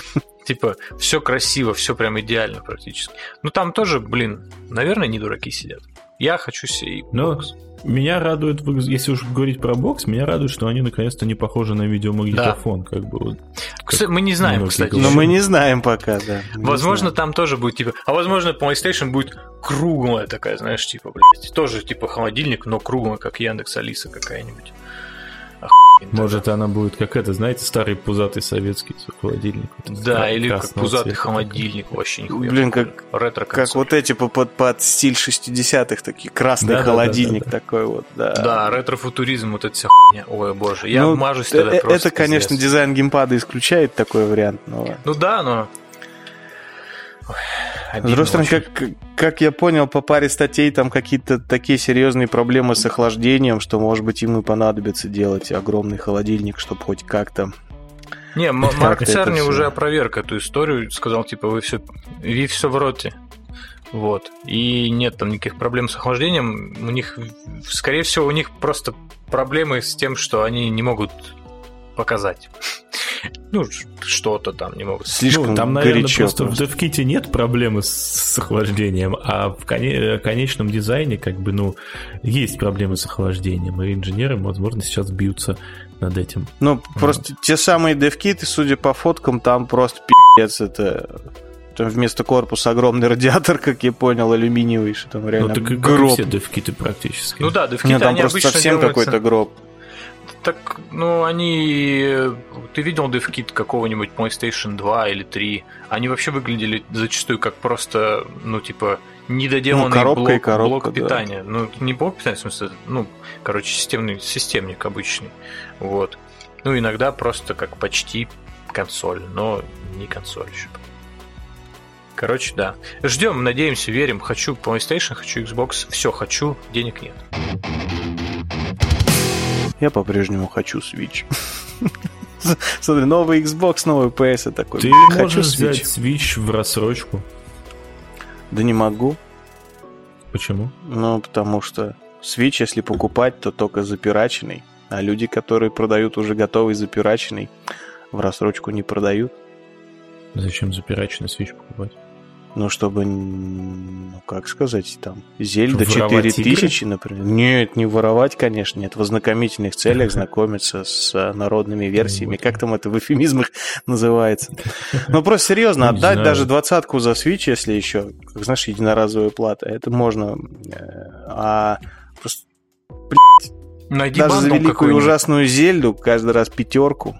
типа все красиво, все прям идеально практически. Ну там тоже, блин, наверное, не дураки сидят. Я хочу себе Ну, бокс. Меня радует, если уж говорить про бокс, меня радует, что они наконец-то не похожи на видеомагнитофон, как бы вот. Кстати, мы не знаем, кстати. говорят. Но мы не знаем пока, да. Не Возможно, знаем. там тоже будет типа. А возможно, PlayStation будет круглая такая, знаешь, типа, блядь. Тоже типа холодильник, но круглая, как Яндекс Алиса какая-нибудь. Может, она будет как это, знаете, старый пузатый советский холодильник. вот Да, или как пузатый цвета холодильник, вообще нихуя. Блин, как- ретро Как вот эти по- под, под стиль 60-х, такие красный Да-да-да-да-да. холодильник такой вот, да. Да, ретро-футуризм, вот эта вся хуйня. Ой, боже, я Ну, вмажусь э- тогда э- просто. Это, конечно, пиздец. дизайн геймпада исключает такой вариант, но... Ну да, но... Ой, С обидно другой стороны, как, как я понял, по паре статей там какие-то такие серьезные проблемы с охлаждением, что, может быть, им и понадобится делать огромный холодильник, чтобы хоть как-то... Не, Марк Церни уже опроверг эту историю, сказал, типа, вы все, вы все в роте. Вот. И нет там никаких проблем с охлаждением. У них, скорее всего, у них просто проблемы с тем, что они не могут показать. Ну, что-то там не могут. Слишком Ну, там, наверное, горячо просто, просто. в DevKit нет проблемы с, с охлаждением, а в коне- конечном дизайне, как бы, ну, есть проблемы с охлаждением, и инженеры, возможно, сейчас бьются над этим. Ну, просто те самые девкиты, судя по фоткам, там просто пиздец, это... Там вместо корпуса огромный радиатор, как я понял, алюминиевый, что там реально ну, так гроб. все DevKit практически. Ну да, в Нет, Китае там они просто совсем делаются- какой-то гроб. Так, ну, они... Ты видел DevKit какого-нибудь PlayStation 2 или 3? Они вообще выглядели зачастую как просто, ну, типа, недоделанный Ну, коробка блок, и коробка, блок да. питания. Ну, не блок питания, в смысле, ну, короче, системный, системник обычный. Вот. Ну, иногда просто как почти консоль, но не консоль еще. Короче, да. Ждем, надеемся, верим. Хочу PlayStation, хочу Xbox. Все хочу, денег нет. Я по-прежнему хочу Switch. Смотри, новый Xbox, новый PS, и такой. Ты «Блин, хочу можешь Switch. взять Switch в рассрочку. Да не могу. Почему? Ну, потому что Switch, если покупать, то только запираченный. А люди, которые продают уже готовый запираченный, в рассрочку не продают. Зачем запирачный Switch покупать? Ну, чтобы, ну, как сказать, там, Зельда воровать 4000, например. Нет, не воровать, конечно, нет. В ознакомительных целях знакомиться с э, народными версиями. Как там это в эфемизмах называется? Ну, просто серьезно, отдать даже двадцатку за Switch, если еще, как знаешь, единоразовая плата, это можно. э, А просто Найди даже за великую ужасную Зельду каждый раз пятерку.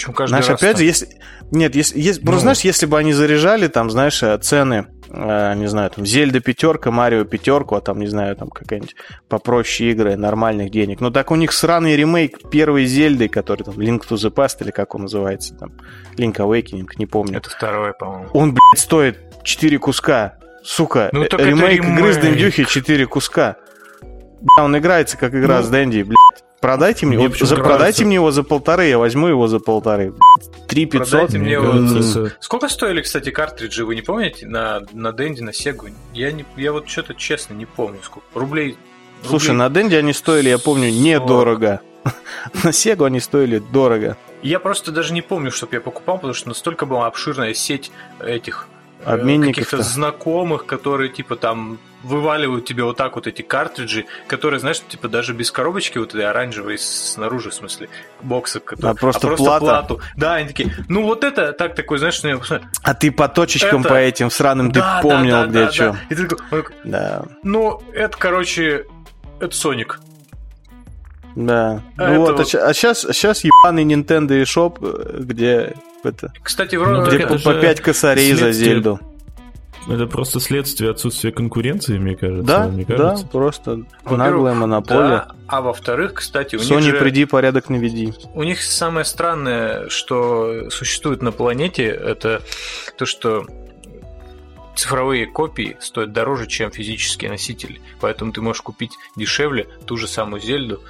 Почему каждый Знаешь, раз опять же, если... Нет, если, если- просто Ну. знаешь, если бы они заряжали там, знаешь, э, цены, э, не знаю, там, Зельда пятерка, Марио пятерку, а там, не знаю, там какая-нибудь попроще игры, нормальных денег. Но так у них сраный ремейк первой Зельды, который там Link to the Past, или как он называется, там, Link Awakening, не помню. Это второе, по-моему. Он, блядь, стоит 4 куска. Сука, Ну, э, так это ремейк игры с ремейк. Дендюхи 4 куска. Бля, он играется как игра Ну. с Дэнди, блядь. Продайте мне, вот, за, продайте мне его за полторы, я возьму его за полторы. Три пятьсот. мне его... Сколько стоили, кстати, картриджи, вы не помните, на, на Денди, на Сегу? Я, не, я вот что-то честно не помню, сколько. Рублей... Слушай, рублей... на Денди они стоили, я помню, недорого. На Сегу они стоили дорого. Я просто даже не помню, чтобы я покупал, потому что настолько была обширная сеть этих э, обменников каких-то знакомых, которые типа там вываливают тебе вот так вот эти картриджи, которые, знаешь, типа даже без коробочки вот этой оранжевой снаружи, в смысле, бокса, который, а просто, а просто плата. плату. Да, они такие, ну вот это так такой, знаешь, что я А ты по точечкам это... по этим сраным да, ты помнил, да, да, где да, что. Да. И ты такой, да. Ну, это, короче, это Соник. Да. А ну это... вот, а, сейчас, а сейчас ебаный Nintendo eShop, э, где это... Кстати, вроде... Где по, по 5 косарей следствие... за Зельду. Это просто следствие отсутствия конкуренции, мне кажется. Да, мне кажется. да, просто наглая монополия. Да, а во-вторых, кстати, у Sony, них же... приди, порядок наведи. У них самое странное, что существует на планете, это то, что цифровые копии стоят дороже, чем физические носители. Поэтому ты можешь купить дешевле ту же самую Зельду,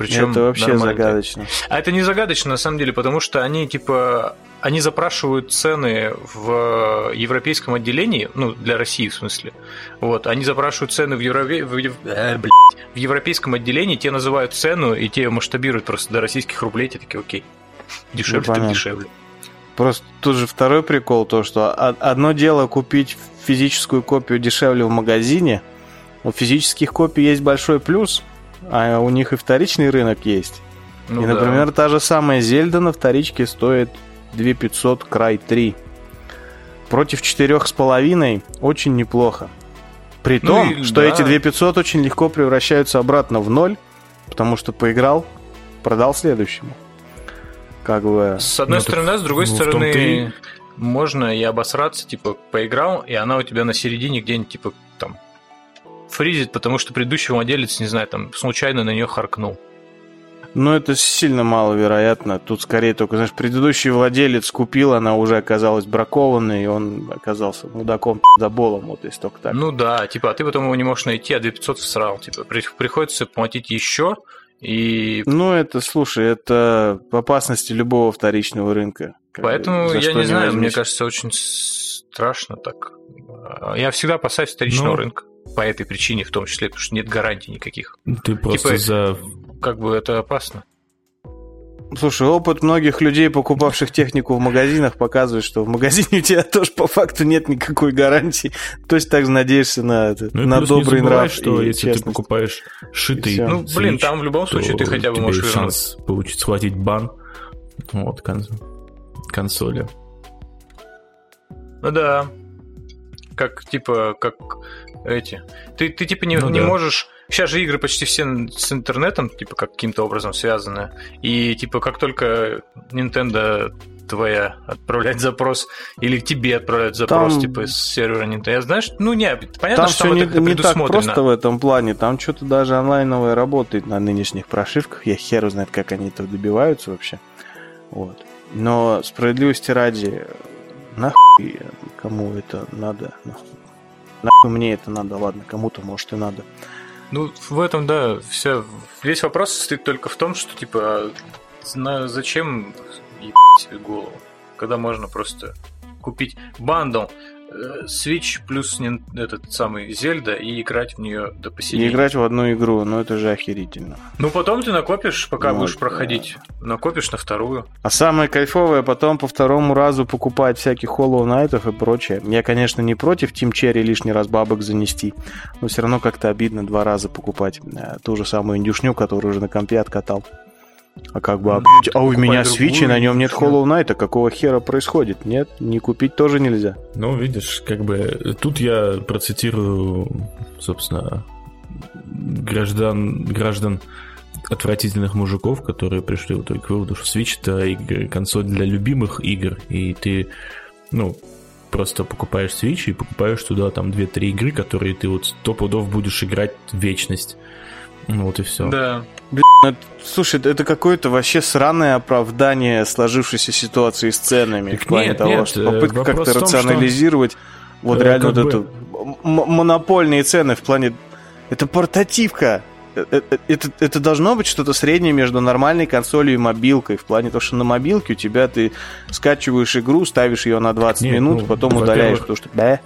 причем это вообще нормально. загадочно. А это не загадочно, на самом деле, потому что они, типа, они запрашивают цены в европейском отделении, ну, для России, в смысле. Вот, они запрашивают цены в, Евро... в, э, в европейском отделении, те называют цену, и те масштабируют просто до российских рублей, те такие, окей, дешевле, ну, так дешевле. Просто тут же второй прикол, то, что одно дело купить физическую копию дешевле в магазине, у физических копий есть большой плюс – а у них и вторичный рынок есть. Ну, и, например, да. та же самая Зельда на вторичке стоит 2500 край 3. Против 4,5 очень неплохо. При ну том, и, что да. эти 2500 очень легко превращаются обратно в ноль, потому что поиграл, продал следующему. Как бы... С одной ну, стороны, с другой стороны, ты... можно и обосраться, типа, поиграл, и она у тебя на середине где-нибудь, типа, фризит, потому что предыдущий владелец, не знаю, там случайно на нее харкнул. Ну, это сильно маловероятно. Тут скорее только, знаешь, предыдущий владелец купил, она уже оказалась бракованной, и он оказался мудаком, заболом, вот если только так. Ну да, типа, а ты потом его не можешь найти, а 2500 всрал. Типа, приходится платить еще, и... Ну, это, слушай, это опасности любого вторичного рынка. Поэтому, я не знаю, мне кажется, очень страшно так. Я всегда опасаюсь вторичного ну, рынка по этой причине, в том числе, потому что нет гарантий никаких. Ты просто типа, за... Как бы это опасно. Слушай, опыт многих людей, покупавших технику в магазинах, показывает, что в магазине у тебя тоже по факту нет никакой гарантии. То есть также надеешься на, это, ну, на добрый нрав. что если честность. ты покупаешь шитый Ну, блин, там в любом случае ты хотя бы можешь шанс получить, схватить бан вот, консоли. Ну да. Как, типа, как эти. Ты, ты типа не, ну, не да. можешь. Сейчас же игры почти все с интернетом, типа, каким-то образом связаны. И типа, как только Nintendo твоя отправлять запрос, или тебе отправляют запрос, там... типа, из сервера Nintendo. Я знаешь, ну не, понятно, там что там не, это не так просто в этом плане. Там что-то даже онлайновое работает на нынешних прошивках. Я хер знает, как они этого добиваются вообще. Вот. Но справедливости ради, нахуй кому это надо? Нахуй Нахуй мне это надо, ладно, кому-то может и надо. Ну, в этом, да, все, весь вопрос состоит только в том, что, типа, на, зачем ебать себе голову, когда можно просто купить бандл, Switch плюс этот самый Зельда и играть в нее до посинения. И играть в одну игру, ну это же охерительно. Ну потом ты накопишь, пока ну, будешь да. проходить, накопишь на вторую. А самое кайфовое потом по второму разу покупать всяких Hollow Knight и прочее. Я, конечно, не против Team Cherry лишний раз бабок занести, но все равно как-то обидно два раза покупать э, ту же самую индюшню, которую уже на компе откатал. А как бы, а, а у меня Switch, и на нем нет Hollow Knight, а какого хера происходит? Нет, не купить тоже нельзя. Ну, видишь, как бы, тут я процитирую, собственно, граждан, граждан отвратительных мужиков, которые пришли вот к выводу, что Switch это консоль для любимых игр, и ты, ну, просто покупаешь Switch и покупаешь туда там 2-3 игры, которые ты вот сто пудов будешь играть в вечность. Ну вот и все. Да. Блин, это, слушай, это какое-то вообще сраное оправдание сложившейся ситуации с ценами. Так в плане нет, того, нет, что попытка как-то рационализировать что... вот э, реально вот бы... эту монопольные цены в плане... Это портативка. это, это, это должно быть что-то среднее между нормальной консолью и мобилкой. В плане того, что на мобилке у тебя ты скачиваешь игру, ставишь ее на 20 Нет, минут, ну, потом удаляешь, потому что да.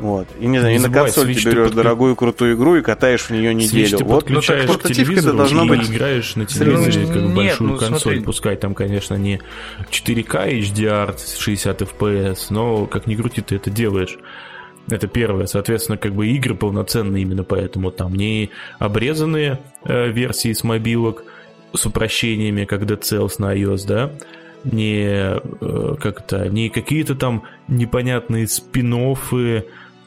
Вот. И не знаю, не и на консоль ты берешь ты дорогую крутую игру и катаешь в нее неделю. Switch вот ну, так, портативка это должно быть. играешь на телевизоре как Нет, большую ну, консоль. Смотри. Пускай там, конечно, не 4К HDR 60 FPS, но как ни крути, ты это делаешь. Это первое. Соответственно, как бы игры полноценные именно поэтому. Там не обрезанные э, версии с мобилок с упрощениями, как Cells на iOS, да, не э, как-то, не какие-то там непонятные спин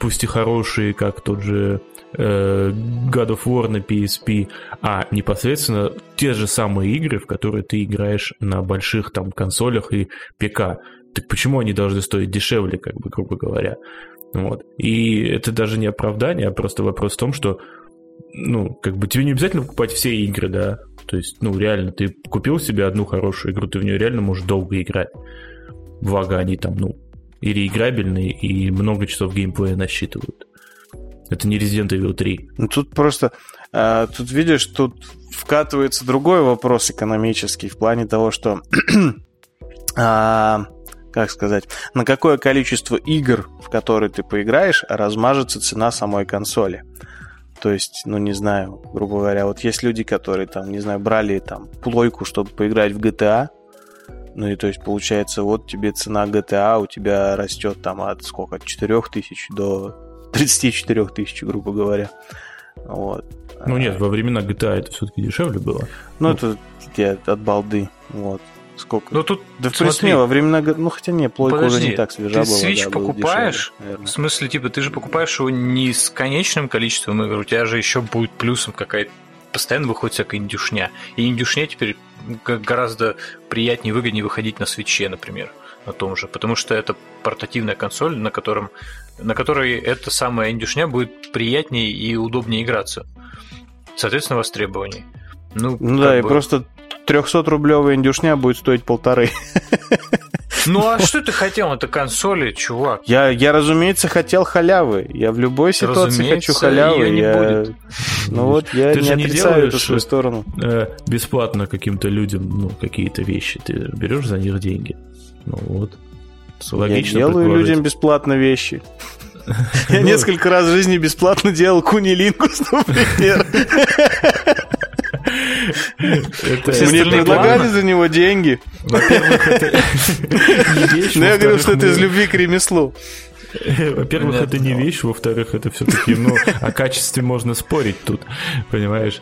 пусть и хорошие, как тот же э, God of War на PSP, а непосредственно те же самые игры, в которые ты играешь на больших там консолях и ПК. Так почему они должны стоить дешевле, как бы, грубо говоря? Вот. И это даже не оправдание, а просто вопрос в том, что ну, как бы тебе не обязательно покупать все игры, да. То есть, ну, реально, ты купил себе одну хорошую игру, ты в нее реально можешь долго играть. Благо, они там, ну, и реиграбельные, и много часов геймплея насчитывают. Это не Resident Evil 3. Ну, тут просто... Э, тут, видишь, тут вкатывается другой вопрос экономический в плане того, что... э, как сказать, на какое количество игр, в которые ты поиграешь, размажется цена самой консоли. То есть, ну, не знаю, грубо говоря, вот есть люди, которые там, не знаю, брали там плойку, чтобы поиграть в GTA, ну и то есть получается, вот тебе цена GTA у тебя растет там от сколько, от 4 тысяч до 34 тысяч, грубо говоря. Вот. Ну нет, во времена GTA это все-таки дешевле было. Ну, ну. это я от балды. Вот. Сколько? Ну тут, да в принципе, во времена... Ну, хотя не, плойка Подожди, уже не так свежа ты была. Ты Switch да, покупаешь? Дешевле, в смысле, типа, ты же покупаешь его не с конечным количеством игр, у тебя же еще будет плюсом какая-то... Постоянно выходит всякая индюшня. И индюшня теперь гораздо приятнее выгоднее выходить на свече, например, на том же. Потому что это портативная консоль, на, котором, на которой эта самая индюшня будет приятнее и удобнее играться. Соответственно, востребованней. Ну, ну да, бы... и просто 300-рублевая индюшня будет стоить полторы. Ну а что ты хотел? Это консоли, чувак. Я, я, разумеется, хотел халявы. Я в любой ситуации хочу халявы. Не я... будет. Ну вот я ты не не отрицаю эту свою сторону. Э, бесплатно каким-то людям ну, какие-то вещи. Ты берешь за них деньги. Ну вот. Логично я делаю людям бесплатно вещи. Я несколько раз в жизни бесплатно делал кунилингус, например. Мне предлагали за него деньги. Во-первых, это Но я говорил, что это из любви к ремеслу. Во-первых, это не вещь, во-вторых, это все-таки, ну, о качестве можно спорить тут, понимаешь?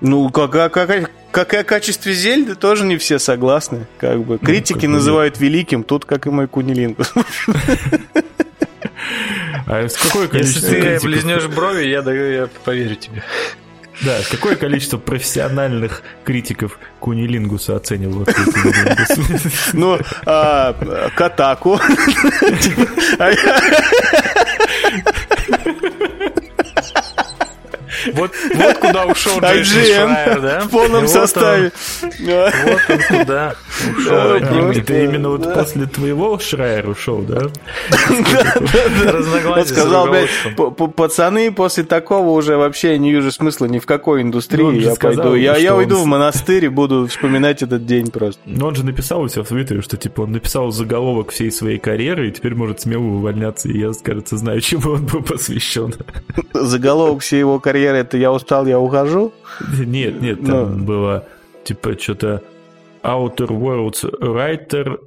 Ну, как, как, как, как и о качестве Зельды тоже не все согласны. Как бы. Ну, Критики ну, называют великим, тут как и мой кунилинг. А с какое количество Если ты близнешь брови, я, я поверю тебе. Да, какое количество профессиональных критиков Кунилингуса оценивало Ну, а, Катаку. Вот, вот куда ушел Джейсон Шрайер, да? В полном составе. вот он куда ушел. Это именно вот после твоего Шрайер ушел, да? Он сказал, пацаны, после такого уже вообще не вижу смысла ни в какой индустрии. Ну, я пойду. Я уйду в монастырь и буду вспоминать этот день просто. Но он же написал у себя в Твиттере, что типа он написал заголовок всей своей карьеры и теперь может смело увольняться. И я, кажется, знаю, чему он был посвящен. Заголовок всей его карьеры это я устал, я ухожу? Нет, нет, там Но... было типа что-то Outer Worlds Writer,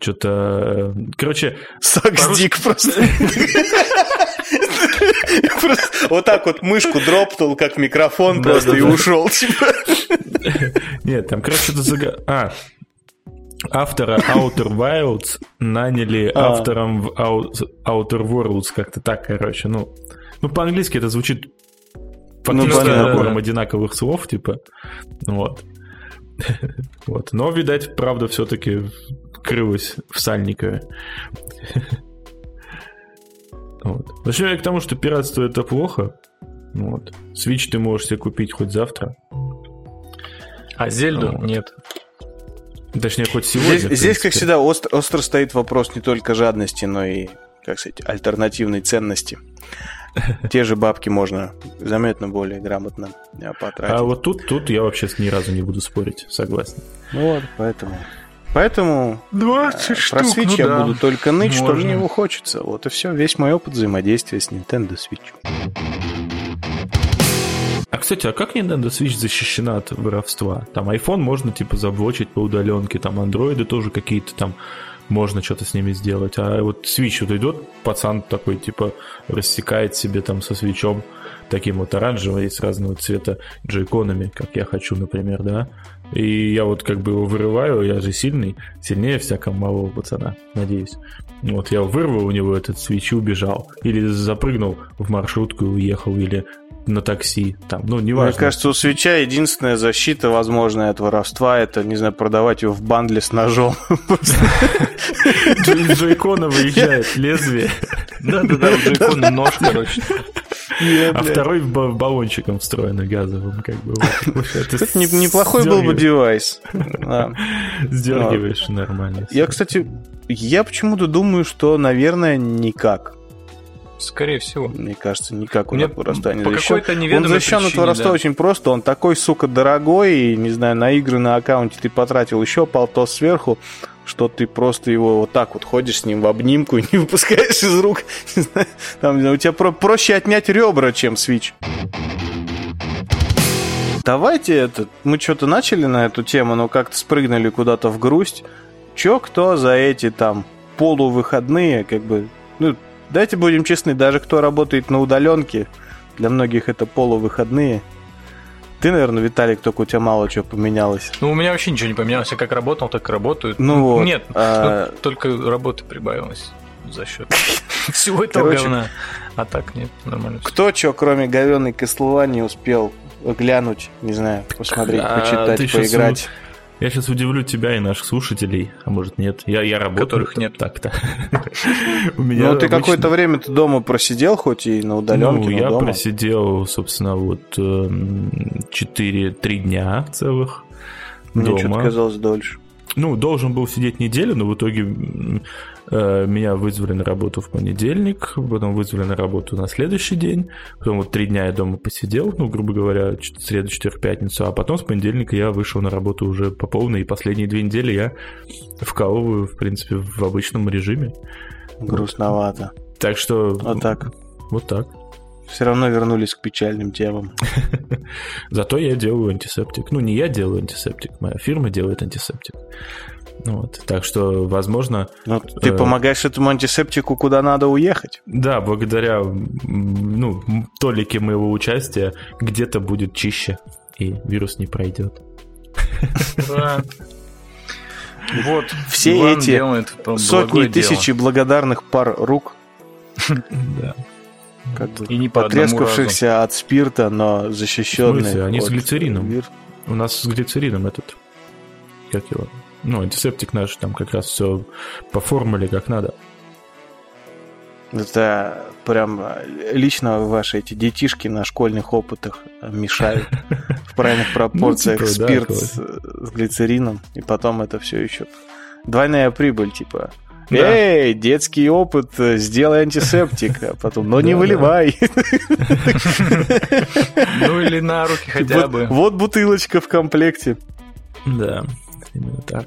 что-то... Короче... Саксдик просто. Вот так вот мышку дропнул, как микрофон просто и ушел. Типа. Нет, там, короче, это... А, автора Outer Wilds наняли а. автором в Outer Worlds, как-то так, короче, ну... Ну, по-английски это звучит фактически ну, набором да. одинаковых слов, типа. Вот. вот. Но, видать, правда все-таки крылась в Сальникове. вот. Зачем я к тому, что пиратство это плохо? Вот. Switch ты можешь себе купить хоть завтра. А Зельду вот. нет. Точнее, хоть сегодня. Здесь, здесь как всегда, остро, остро стоит вопрос не только жадности, но и, как сказать, альтернативной ценности. Те же бабки можно заметно более грамотно потратить. А вот тут, тут я вообще ни разу не буду спорить, согласен. Ну вот, поэтому... Поэтому 20 э, штук, про Switch ну я да. буду только ныть, что Можно. мне его хочется. Вот и все, весь мой опыт взаимодействия с Nintendo Switch. А, кстати, а как Nintendo Switch защищена от воровства? Там iPhone можно, типа, заблочить по удаленке, там андроиды тоже какие-то там можно что-то с ними сделать. А вот Switch вот идет, пацан такой, типа, рассекает себе там со свечом таким вот оранжевым и с разного цвета джейконами, как я хочу, например, да. И я вот как бы его вырываю, я же сильный, сильнее всякого малого пацана, надеюсь. Вот я вырвал у него этот свич и убежал. Или запрыгнул в маршрутку и уехал, или на такси, там, ну, неважно. Мне кажется, у свеча единственная защита, возможная от воровства, это, не знаю, продавать его в бандле с ножом. Джей- Джейкона выезжает лезвие, Да-да-да, у Джейкона нож, короче. а второй в ба- баллончиком встроенный газовым, как бы. вот. Это неплохой был бы девайс. Да. Сдергиваешь нормально. Я, кстати, я почему-то думаю, что, наверное, никак. Скорее всего. Мне кажется, никак он Мне от воровства не защищен. Он защищен от причине, воровства да. очень просто. Он такой, сука, дорогой, и, не знаю, на игры на аккаунте ты потратил еще полтос сверху, что ты просто его вот так вот ходишь с ним в обнимку и не выпускаешь из рук. Там, у тебя про- проще отнять ребра, чем Switch. Давайте это, мы что-то начали на эту тему, но как-то спрыгнули куда-то в грусть. Че кто за эти там полувыходные, как бы, ну, давайте будем честны, даже кто работает на удаленке, для многих это полувыходные. Ты, наверное, Виталик, только у тебя мало чего поменялось. Ну, у меня вообще ничего не поменялось. Я как работал, так и работаю. Ну вот, Нет, а- ну, только работы прибавилось за счет всего этого Короче, говна. А так нет, нормально. Кто что, кроме говенной Castlevania, успел глянуть, не знаю, посмотреть, А, почитать, поиграть? Я сейчас удивлю тебя и наших слушателей, а может нет. Я, я работаю. Которых нет. Так-то. У меня Ну, ты обычно- какое-то время ты дома просидел, хоть и на удаленке, Ну, но я дома. просидел, собственно, вот 4-3 дня целых Мне что-то казалось дольше. Ну, должен был сидеть неделю, но в итоге меня вызвали на работу в понедельник, потом вызвали на работу на следующий день, потом вот три дня я дома посидел, ну, грубо говоря, среду, четверг, пятницу, а потом с понедельника я вышел на работу уже по полной, и последние две недели я вкалываю, в принципе, в обычном режиме. Грустновато. Так что... Вот так. Вот так. Все равно вернулись к печальным темам. Зато я делаю антисептик. Ну, не я делаю антисептик, моя фирма делает антисептик. Вот. Так что, возможно, Ну, ты Э. помогаешь этому антисептику, куда надо уехать. да, благодаря ну, толике моего участия где-то будет чище, и вирус не пройдет. Вот. Все эти Сотни тысячи благодарных пар рук, как бы. И не потрескавшихся от спирта, но защищенных. В смысле? Они с глицерином. У нас с глицерином этот, как его, ну, антисептик наш, там как раз все по формуле как надо. Это прям э, лично ваши эти детишки на школьных опытах э, мешают в правильных пропорциях Ну, типа, спирт с, глицерином, и потом это все еще двойная прибыль, типа. Да. Эй, детский опыт, э, сделай антисептик, а потом, но не Да, да. выливай. Ну или на руки хотя бы. Вот бутылочка в комплекте. Да, именно так.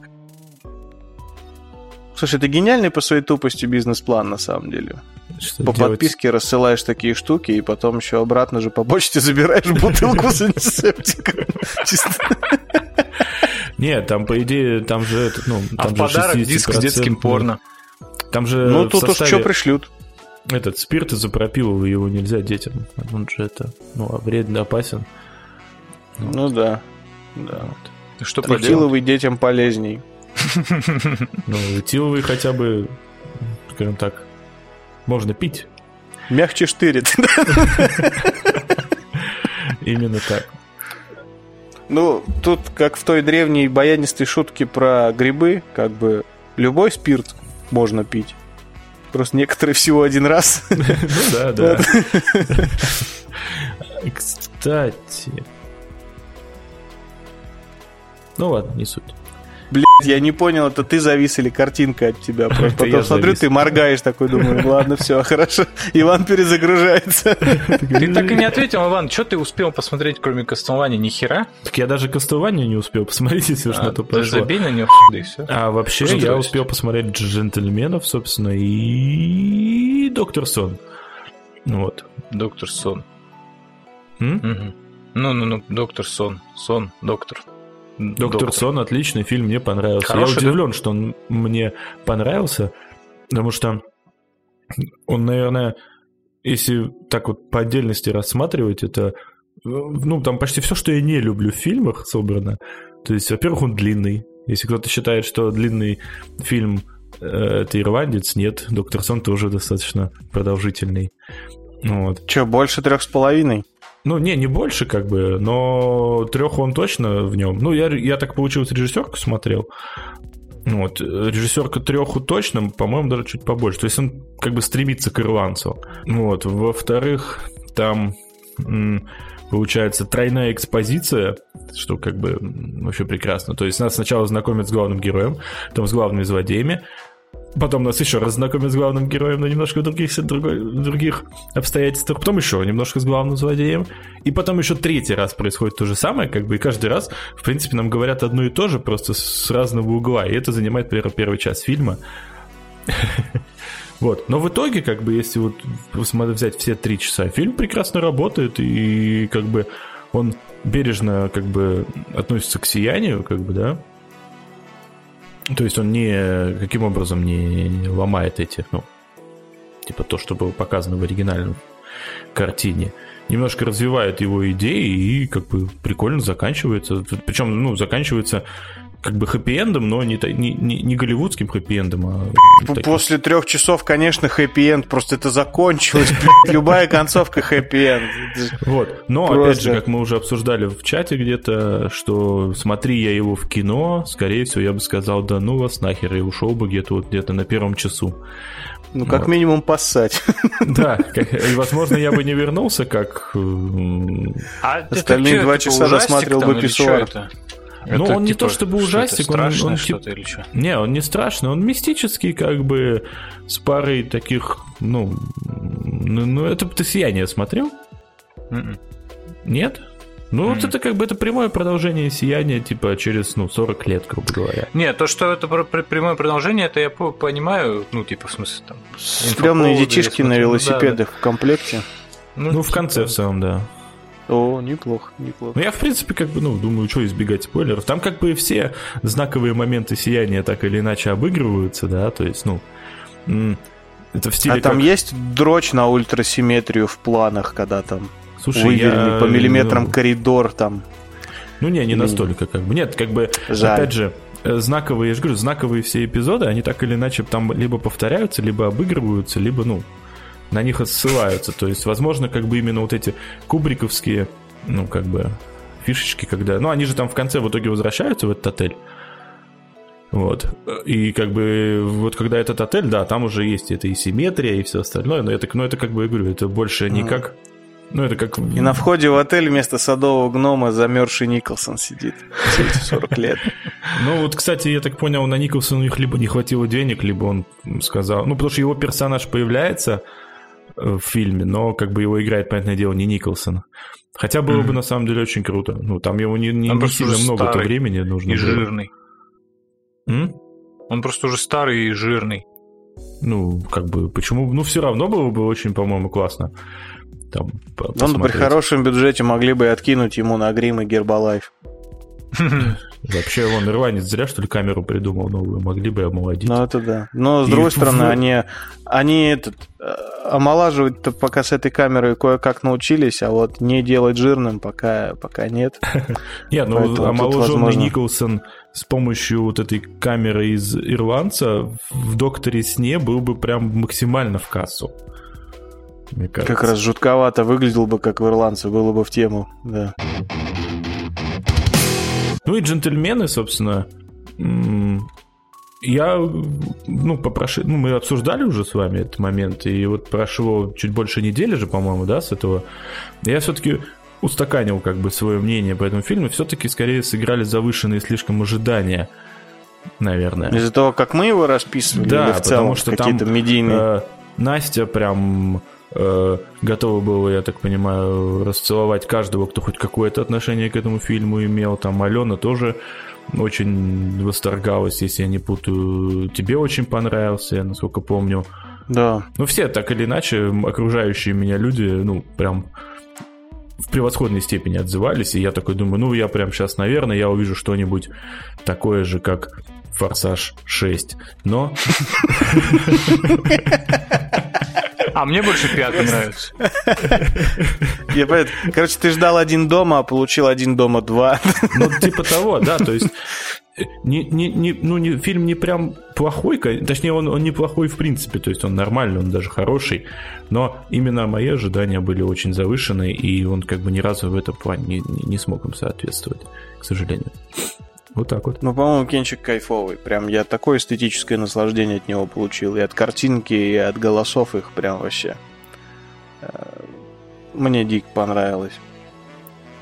Слушай, это гениальный по своей тупости бизнес-план, на самом деле. Что По делать? подписке рассылаешь такие штуки, и потом еще обратно же по почте забираешь бутылку с антисептиком. Чисто. Нет, там, по идее, там же, этот, ну, А там в же подарок диск с 60%, детским порно. Там же Ну, тут уж что пришлют. этот спирт изопропиловый, его нельзя детям. Он же это, ну, вредно опасен. Ну да. Да. Что? Трихиловый детям полезней. Ну, этиловый хотя бы, скажем так, можно пить. Мягче штырит. Именно так. Ну, тут, как в той древней баянистой шутке про грибы, как бы любой спирт можно пить. Просто некоторые всего один раз. Ну да, да. Кстати. Ну ладно, не суть. Блядь, я не понял, это ты завис или картинка от тебя. Просто потом смотрю, ты моргаешь такой, думаю, ладно, все, хорошо. Иван перезагружается. Ты так и не ответил, Иван, что ты успел посмотреть, кроме Castlevania, ни хера? Так я даже Castlevania не успел посмотреть, если уж на то пошло. Забей на него, да и все. А вообще я успел посмотреть «Джентльменов», собственно, и «Доктор Сон». Вот. «Доктор Сон». Ну-ну-ну, «Доктор Сон». Сон, доктор. Доктор, Доктор Сон отличный фильм, мне понравился. Хороший, Я удивлен, да? что он мне понравился, потому что он, наверное, если так вот по отдельности рассматривать, это ну, там почти все, что я не люблю в фильмах собрано. То есть, во-первых, он длинный. Если кто-то считает, что длинный фильм э, это ирландец, нет, Доктор Сон тоже достаточно продолжительный. Вот. Че, больше трех с половиной? Ну, не, не больше, как бы, но трех он точно в нем. Ну, я, я так получилось режиссерку смотрел. Вот. Режиссерка треху точно, по-моему, даже чуть побольше. То есть он как бы стремится к ирландцу. Вот. Во-вторых, там получается тройная экспозиция, что как бы вообще прекрасно. То есть нас сначала знакомят с главным героем, потом с главными злодеями, Потом нас еще раз знакомят с главным героем, но немножко в других, другой, других обстоятельствах. Потом еще немножко с главным злодеем. И потом еще третий раз происходит то же самое, как бы и каждый раз, в принципе, нам говорят одно и то же, просто с разного угла. И это занимает, например, первый час фильма. Вот. Но в итоге, как бы, если вот взять все три часа, фильм прекрасно работает, и как бы он бережно как бы относится к сиянию, как бы, да, то есть он не каким образом не ломает эти, ну, типа то, что было показано в оригинальном картине. Немножко развивает его идеи и как бы прикольно заканчивается. Причем, ну, заканчивается как бы хэппи-эндом, но не, не, не, не голливудским хэппи-эндом, а... После трех часов, конечно, хэппи-энд, просто это закончилось. Любая концовка хэппи-энд. Вот. Но, просто... опять же, как мы уже обсуждали в чате где-то, что смотри я его в кино, скорее всего, я бы сказал, да ну вас нахер, и ушел бы где-то вот где-то на первом часу. Ну, как вот. минимум, поссать. Да, и, возможно, я бы не вернулся, как... А Остальные два часа досматривал бы писсуар. Ну, он не то типа чтобы ужастик, он, он, он что-то или что? Не, он не страшный, он мистический, как бы с парой таких, ну, ну, ну это ты сияние смотрел? Mm-mm. М-м. Нет? Ну, mm вот это как бы это прямое продолжение сияния, типа, через, ну, 40 лет, грубо говоря. Нет, то, что это прямое продолжение, это я понимаю, ну, типа, в смысле, там... Стрёмные детишки на велосипедах да, да. в комплекте. Ну, ну в конце, в целом, да. О, неплохо, неплохо. Ну, я, в принципе, как бы, ну, думаю, что избегать спойлеров. Там как бы все знаковые моменты сияния так или иначе обыгрываются, да, то есть, ну, это в стиле... А там как... есть дрочь на ультрасимметрию в планах, когда там Слушай, выверенный я... по миллиметрам ну... коридор там? Ну, не, не настолько, как бы. Нет, как бы, Жаль. опять же, э, знаковые, я же говорю, знаковые все эпизоды, они так или иначе там либо повторяются, либо обыгрываются, либо, ну, на них ссылаются. То есть, возможно, как бы именно вот эти кубриковские, ну, как бы, фишечки, когда... Ну, они же там в конце в итоге возвращаются в этот отель. Вот. И как бы вот когда этот отель, да, там уже есть это и симметрия, и все остальное, но это, ну, это как бы, я говорю, это больше не как... Ну, это как... И на входе в отель вместо садового гнома замерзший Николсон сидит. Все эти 40 лет. Ну, вот, кстати, я так понял, на Николсона у них либо не хватило денег, либо он сказал... Ну, потому что его персонаж появляется, в фильме, но как бы его играет, понятное дело, не Николсон. Хотя было mm-hmm. бы на самом деле очень круто. Ну, там ему не, не, не сильно много времени нужно. И было. жирный. М? Он просто уже старый и жирный. Ну, как бы, почему? Ну, все равно было бы очень, по-моему, классно. Там, ну, при хорошем бюджете могли бы откинуть ему на грим и Гербалайф. Вообще, он ирландец зря, что ли, камеру придумал новую. Могли бы омолодить. Ну, это да. Но, с и другой стороны, они, они этот, э, омолаживать пока с этой камерой кое-как научились, а вот не делать жирным пока, пока нет. Нет, ну, омоложенный Николсон с помощью вот этой камеры из ирландца в «Докторе сне» был бы прям максимально в кассу. Как раз жутковато выглядел бы, как в ирландце, было бы в тему, да. Ну и джентльмены, собственно, я, ну, попрошу, ну, мы обсуждали уже с вами этот момент, и вот прошло чуть больше недели же, по-моему, да, с этого. Я все-таки устаканил как бы свое мнение по этому фильму, все-таки скорее сыграли завышенные слишком ожидания наверное. Из-за того, как мы его расписывали, да, в целом потому что какие-то там, медийные... Э, Настя прям готова была, я так понимаю, расцеловать каждого, кто хоть какое-то отношение к этому фильму имел. Там Алена тоже очень восторгалась, если я не путаю. Тебе очень понравился, я насколько помню. Да. Ну, все так или иначе, окружающие меня люди, ну, прям в превосходной степени отзывались, и я такой думаю, ну, я прям сейчас, наверное, я увижу что-нибудь такое же, как «Форсаж 6». Но... А мне больше пятый нравится. Я Короче, ты ждал один дома, а получил один дома два. Ну, типа того, да, то есть не, не, не, ну, не, фильм не прям плохой, точнее, он, он неплохой в принципе, то есть он нормальный, он даже хороший, но именно мои ожидания были очень завышены, и он как бы ни разу в этом плане не, не, не смог им соответствовать, к сожалению. Вот так вот. Ну, по-моему, кинчик кайфовый. Прям я такое эстетическое наслаждение от него получил. И от картинки, и от голосов их прям вообще. Э, мне дик понравилось.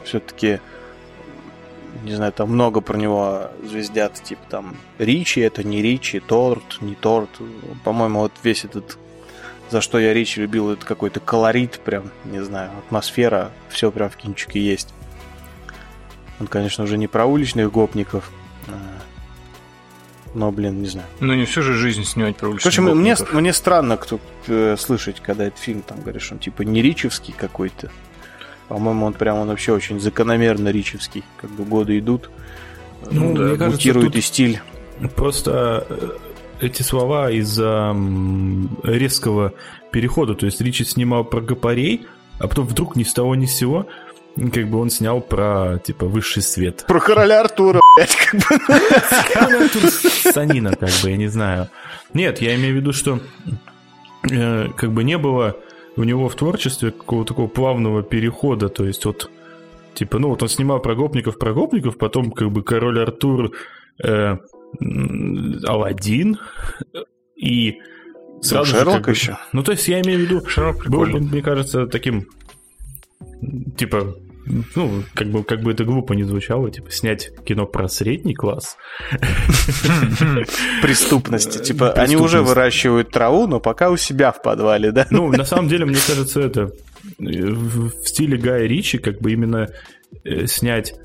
Все-таки, не знаю, там много про него звездят, типа там Ричи, это не Ричи, торт, не торт. По-моему, вот весь этот за что я Ричи любил, это какой-то колорит, прям, не знаю, атмосфера, все прям в кинчике есть. Он, конечно, уже не про уличных гопников, а, но, блин, не знаю. Ну, не всю же жизнь снимать про уличных Короче, гопников. Мне, мне странно кто э, слышать, когда этот фильм, там, говоришь, он типа не ричевский какой-то. По-моему, он прям, он вообще очень закономерно ричевский. Как бы годы идут, ну, да, мне кажется, и стиль. Просто э, эти слова из-за резкого перехода. То есть Ричи снимал про гопарей, а потом вдруг ни с того ни с сего как бы он снял про, типа, высший свет. Про короля Артура, блядь, как бы. Короля Артура Санина, как бы, я не знаю. Нет, я имею в виду, что э, как бы не было у него в творчестве какого-то такого плавного перехода, то есть вот, типа, ну вот он снимал про гопников, про гопников, потом как бы король Артур, э, Алладин и сразу Шерлок же, как бы, еще. Ну, то есть я имею в виду, Шерлок был, мне кажется, таким типа, ну, как бы, как бы это глупо не звучало, типа, снять кино про средний класс. Преступности. Типа, они уже выращивают траву, но пока у себя в подвале, да? Ну, на самом деле, мне кажется, это в стиле Гая Ричи, как бы именно э, снять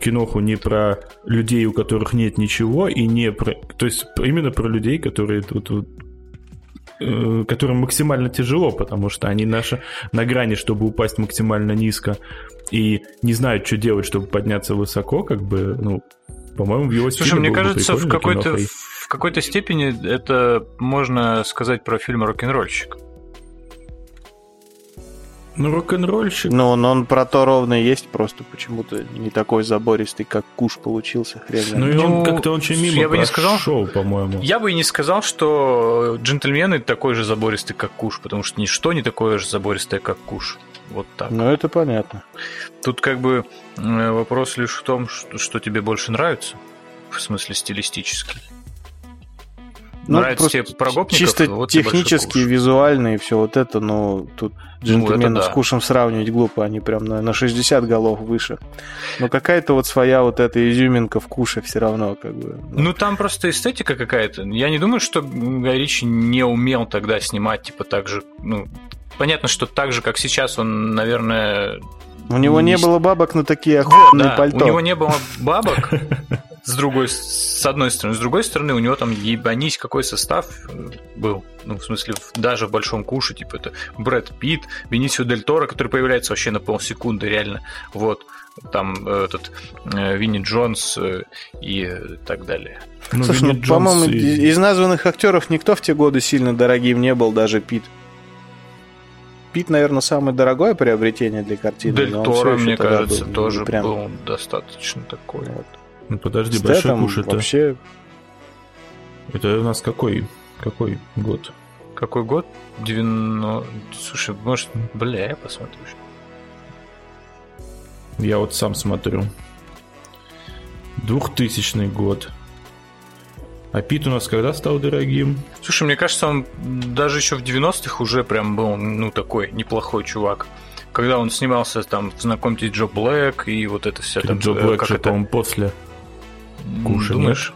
киноху не про людей, у которых нет ничего, и не про... То есть именно про людей, которые тут вот, Э, которым максимально тяжело, потому что они наши на грани, чтобы упасть максимально низко, и не знают, что делать, чтобы подняться высоко, как бы, ну, по-моему, в его Слушай, мне кажется, в какой-то, в какой-то степени это можно сказать про фильм «Рок-н-ролльщик». Ну, рок-н-ролльщик. Ну, он, он про то ровно есть, просто почему-то не такой забористый, как Куш получился, хрен Ну, и он как-то очень мимо я бы не сказал, шоу, по-моему. Я бы и не сказал, что джентльмены такой же забористый, как Куш, потому что ничто не такое же забористое, как Куш. Вот так. Ну, это понятно. Тут как бы э, вопрос лишь в том, что, что тебе больше нравится, в смысле стилистически. Ну, Нравится тебе про гопников? Чисто вот технически, визуально и все вот это, но тут джентльменов ну, да. с кушем сравнивать глупо, они прям на, на 60 голов выше. Но какая-то вот своя вот эта изюминка в куше все равно как бы. Ну, ну там просто эстетика какая-то. Я не думаю, что Гай Ричи не умел тогда снимать, типа так же, ну, понятно, что так же, как сейчас, он, наверное... У него не, не было бабок на такие охотные да, пальто. У него не было бабок, с другой, с одной стороны. С другой стороны, у него там ебанись какой состав э, был. Ну, в смысле, даже в большом куше, типа, это Брэд Питт, Бенисио Дель Торо, который появляется вообще на полсекунды, реально. Вот. Там э, этот э, Винни Джонс и так далее. Ну, Слушай, ну, по-моему, и... из названных актеров никто в те годы сильно дорогим не был, даже Пит. Пит, наверное, самое дорогое приобретение для картины. Дель Торо, мне кажется, был, тоже прям... был достаточно такой. Вот. Ну подожди, большой куш это... вообще... Это у нас какой? Какой год? Какой год? 90... Слушай, может, бля, я посмотрю. Я вот сам смотрю. Двухтысячный год. А Пит у нас когда стал дорогим? Слушай, мне кажется, он даже еще в 90-х уже прям был, ну, такой неплохой чувак. Когда он снимался там «Знакомьтесь, Джо Блэк» и вот это все там... Джо э, Блэк же, это... по-моему, после. Кушай, Думаешь?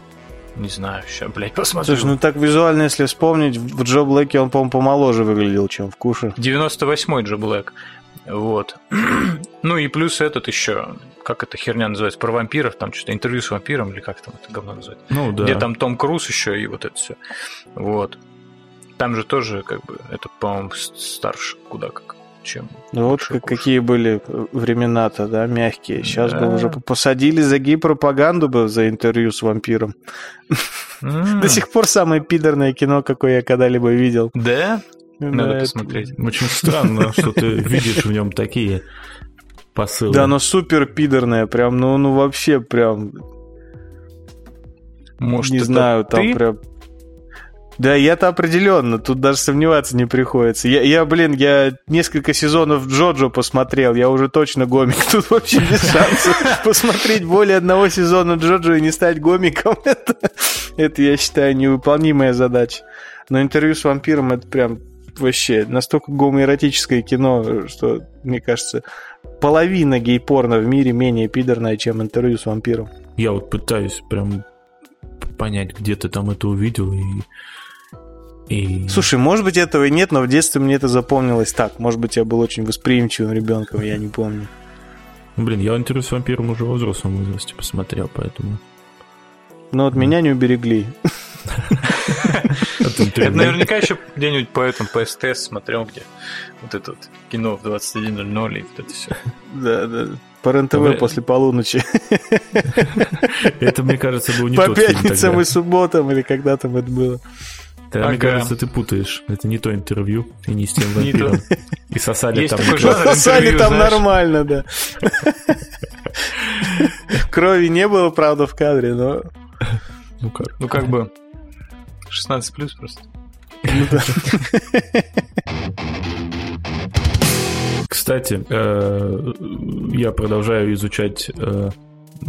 Не знаю, сейчас, блядь, посмотрю. Слушай, ну так визуально, если вспомнить, в Джо Блэке он, по-моему, помоложе выглядел, чем в Куше. 98-й Джо Блэк. Вот. ну и плюс этот еще, как эта херня называется, про вампиров, там что-то интервью с вампиром, или как там это говно называется. Ну да. Где там Том Круз еще и вот это все. Вот. Там же тоже, как бы, это, по-моему, старше куда как чем. Ну вот как, какие были времена-то, да, мягкие. Сейчас да. бы уже посадили за гей-пропаганду бы за интервью с вампиром. До сих пор самое пидорное кино, какое я когда-либо видел. Да? Надо посмотреть. Очень странно, что ты видишь в нем такие посылы. Да, оно супер пидорное, прям, ну, ну вообще прям... Может, не знаю, там прям да, я-то определенно, тут даже сомневаться не приходится. Я, я, блин, я несколько сезонов Джоджо посмотрел, я уже точно гомик. Тут вообще без шансов посмотреть более одного сезона Джоджо и не стать гомиком. Это, это я считаю, невыполнимая задача. Но интервью с вампиром это прям вообще настолько гомоэротическое кино, что, мне кажется, половина гей-порно в мире менее пидорная, чем интервью с вампиром. Я вот пытаюсь прям понять, где ты там это увидел, и и... Слушай, может быть этого и нет, но в детстве мне это запомнилось так. Может быть, я был очень восприимчивым ребенком, я не помню. Ну, блин, я интервью с вампиром уже в взрослом возрасте посмотрел, поэтому... Но от меня не уберегли. Это наверняка еще где-нибудь по этому по СТС смотрел, где вот это вот кино в 21.00 и вот это все. Да, да. По РЕН-ТВ после полуночи. Это, мне кажется, был не По пятницам и субботам, или когда там это было. Да, ага. Мне кажется, ты путаешь. Это не то интервью и не с тем вампиром. И сосали там... Сосали там нормально, да. Крови не было, правда, в кадре, но... Ну как? Ну как бы 16 плюс просто. Ну да. Кстати, э, я продолжаю изучать э,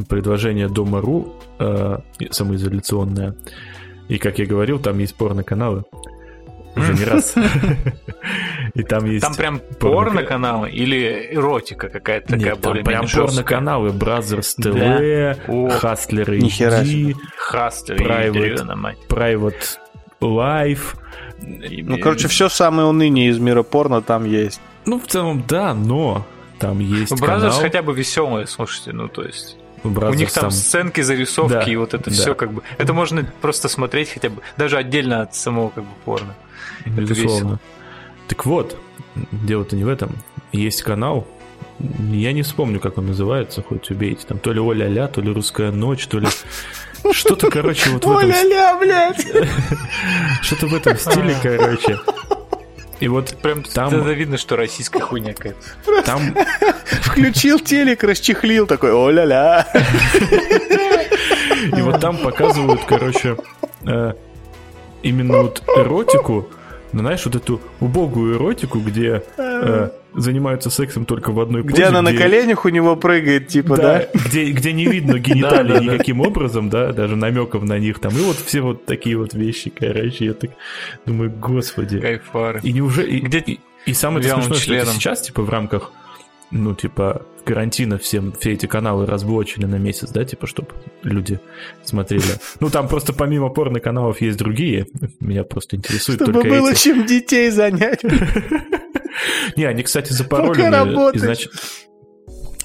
предложение Дома.ру э, самоизоляционное. И, как я говорил, там есть порно-каналы. Уже не раз. И там есть... Там прям порно-каналы или эротика какая-то такая Нет, там прям порно-каналы. Brothers TV, Хастлеры HD, Private, Private Life. Ну, короче, все самое уныние из мира порно там есть. Ну, в целом, да, но там есть Brothers канал. хотя бы веселые, слушайте, ну, то есть... У них там, там сценки, зарисовки да, и вот это да. все как бы. Это можно просто смотреть хотя бы даже отдельно от самого как бы порно. Безусловно. Так вот, дело-то не в этом. Есть канал, я не вспомню, как он называется, хоть убейте. Там то ли Оля-ля, то ли Русская ночь, то ли... Что-то, короче, вот в этом... Оля-ля, блядь! Что-то в этом стиле, короче. И вот прям там... Это видно, что российская хуйня какая-то. Там... Включил телек, расчехлил, такой, о-ля-ля. И вот там показывают, короче, э, именно вот эротику, ну, знаешь, вот эту убогую эротику, где э, занимаются сексом только в одной позе. Где она где... на коленях у него прыгает, типа, да? да? Где, где не видно гениталий никаким образом, да, даже намеков на них там. И вот все вот такие вот вещи, короче, я так думаю, господи. Кайфары. И неужели... И, где... и, и самое смешное, что сейчас, типа, в рамках ну, типа, карантина всем, все эти каналы разблочили на месяц, да, типа, чтобы люди смотрели. Ну, там просто помимо порно-каналов есть другие. Меня просто интересует чтобы только было эти. чем детей занять. Не, они, кстати, запаролены изначально.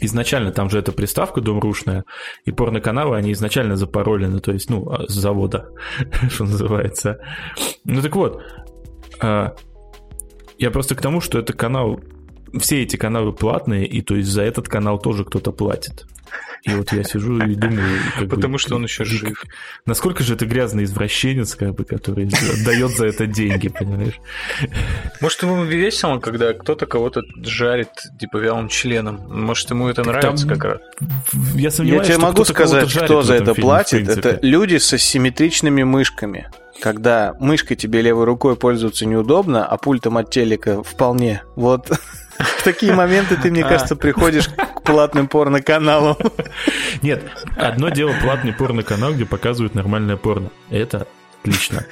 Изначально там же эта приставка домрушная, и порно-каналы, они изначально запаролены, то есть, ну, а, с завода, что называется. Ну так вот, а, я просто к тому, что это канал все эти каналы платные, и то есть за этот канал тоже кто-то платит. И вот я сижу и думаю... Потому бы, что он еще жив. Насколько же это грязный извращенец, как бы, который дает за это деньги, понимаешь? Может, ему весело, когда кто-то кого-то жарит, типа, вялым членом. Может, ему это нравится как раз. Я сомневаюсь, Я тебе могу сказать, кто за это платит. Это люди со симметричными мышками когда мышкой тебе левой рукой пользоваться неудобно, а пультом от телека вполне. Вот в такие моменты ты, мне а. кажется, приходишь к платным порно-каналам. Нет, одно дело платный порно-канал, где показывают нормальное порно. Это отлично.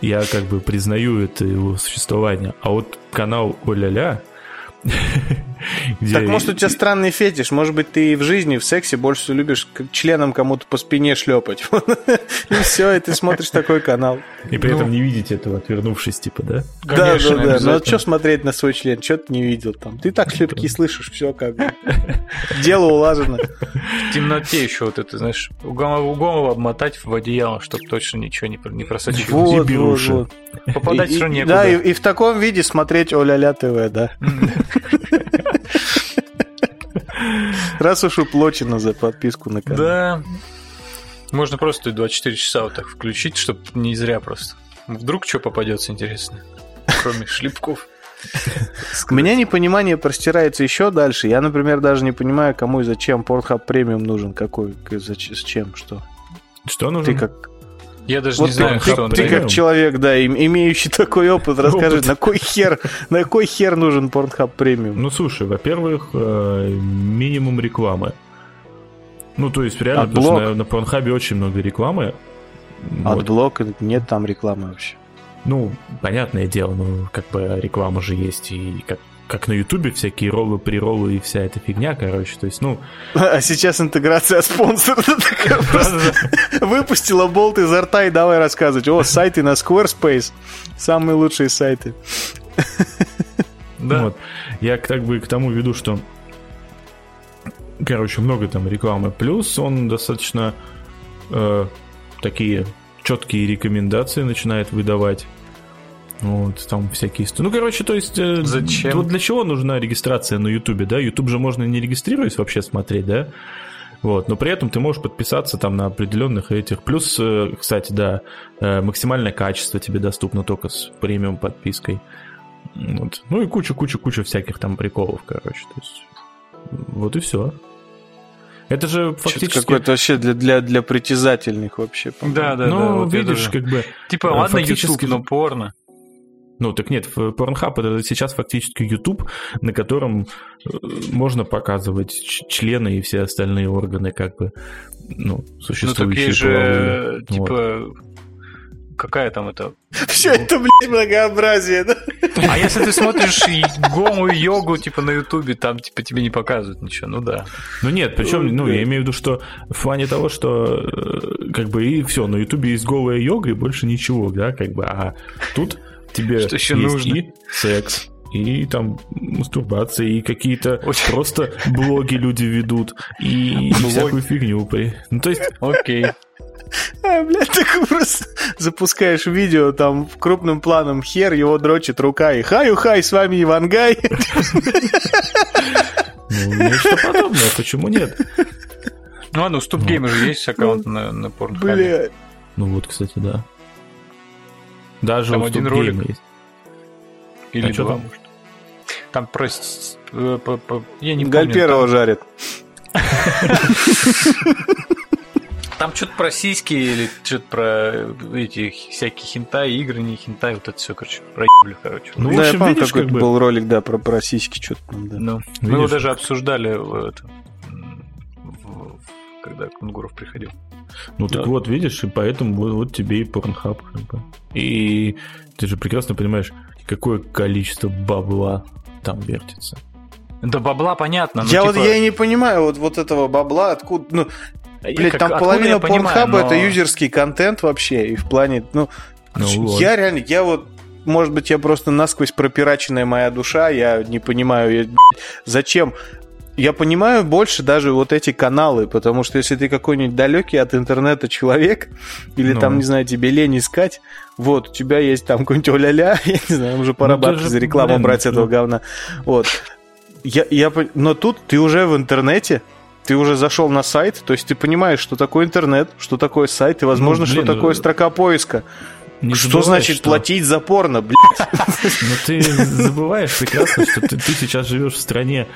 Я как бы признаю это его существование. А вот канал Оля-ля, Где... Так может у тебя странный фетиш, может быть ты и в жизни, в сексе больше любишь членом кому-то по спине шлепать. И все, и ты смотришь такой канал. И при этом ну. не видеть этого, отвернувшись, типа, да? Да, да, да. Ну а что смотреть на свой член? Что ты не видел там? Ты так шлепки слышишь, все как бы. Дело улажено. В темноте еще вот это, знаешь, у голову обмотать в одеяло, чтобы точно ничего не, просочилось. Вот, вот, вот. Попадать все некуда. Да, и в таком виде смотреть Оля-ля ТВ, да. Раз уж уплочено за подписку на канал. Да. Можно просто 24 часа вот так включить, чтобы не зря просто. Вдруг что попадется интересно, кроме шлепков. У меня непонимание простирается еще дальше. Я, например, даже не понимаю, кому и зачем Pornhub премиум нужен. Какой, с чем, что. Что нужно? Ты как я даже вот не знаю, ты, что он Ты как человек, да, имеющий такой опыт, расскажи, опыт. на кой хер, на кой хер нужен Pornhub премиум? Ну, слушай, во-первых, э, минимум рекламы. Ну, то есть, реально, потому что на, на Pornhub очень много рекламы. AdBlock, вот. нет там рекламы вообще. Ну, понятное дело, ну, как бы реклама же есть, и как, как на Ютубе всякие роллы, прероллы и вся эта фигня, короче, то есть, ну... А сейчас интеграция спонсора выпустила болт изо рта и давай рассказывать. О, сайты на Squarespace, самые лучшие сайты. Да. Вот. Я как бы к тому веду, что короче, много там рекламы. Плюс он достаточно э, такие четкие рекомендации начинает выдавать. Вот, там всякие... Ну, короче, то есть... Э, Зачем? Вот для чего нужна регистрация на Ютубе, да? Ютуб же можно не регистрируясь вообще смотреть, да? Вот, но при этом ты можешь подписаться там на определенных этих. Плюс, э, кстати, да, э, максимальное качество тебе доступно только с премиум подпиской. Вот. Ну и куча-куча-куча всяких там приколов, короче. То есть, вот и все. Это же фактически... Какой-то вообще для, для, для притязательных вообще. Да, да, ну, да. Вот видишь, как бы... Типа, ладно, YouTube, но порно. Ну, так нет, Pornhub это сейчас фактически YouTube, на котором э, можно показывать члены и все остальные органы, как бы, ну, существующие. Ну, так есть же, типа, вот. какая там это... Все это, блядь, многообразие, да? А если ты смотришь гому йогу, типа, на Ютубе, там, типа, тебе не показывают ничего, ну да. Ну нет, причем, ну, я имею в виду, что в плане того, что, э, как бы, и все, на Ютубе есть голая йога и больше ничего, да, как бы, а тут тебе Что еще есть нужно? и секс, и там мастурбация, и какие-то Очень... просто блоги люди ведут, и всякую фигню. Ну, то есть... Окей. А, блядь, ты просто запускаешь видео, там в крупным планом хер, его дрочит рука, и хаю-хай, с вами Ивангай. Ну, нечто подобное, почему нет? Ну ладно, у StopGame же есть аккаунт на, на. Бля. Ну вот, кстати, да. Даже там один ролик есть. Или а два, может. Там про... Э, я не Гальперова жарит. Там что-то про сиськи или что-то про эти всякие хентай, игры, не хентай, вот это все, короче, про ебли, короче. Ну, да, общем, я помню, видишь, какой как бы... был ролик, да, про, про сиськи что-то там, да. Ну, мы его даже обсуждали это, когда Кунгуров приходил. Ну да. так вот, видишь, и поэтому вот, вот тебе и Pornhub. Как бы. И ты же прекрасно понимаешь, какое количество бабла там вертится. Да бабла понятно. я типа... вот я и не понимаю вот, вот этого бабла, откуда. Ну, блядь, там половина Pornhub но... это юзерский контент вообще. И в плане, ну, ну вот. я реально, я вот может быть, я просто насквозь пропираченная моя душа, я не понимаю, я, зачем я понимаю больше даже вот эти каналы, потому что если ты какой-нибудь далекий от интернета человек, или ну. там, не знаю, тебе лень искать, вот, у тебя есть там какой-нибудь оля-ля, я не знаю, уже пора ну, бабки за рекламу блин, брать этого говна. Вот. Я, я, но тут ты уже в интернете, ты уже зашел на сайт, то есть ты понимаешь, что такое интернет, что такое сайт, и, возможно, ну, блин, что такое ну, строка поиска. Не что забывай, значит что... платить за порно, блядь? Но ты забываешь прекрасно, что ты, ты сейчас живешь в стране,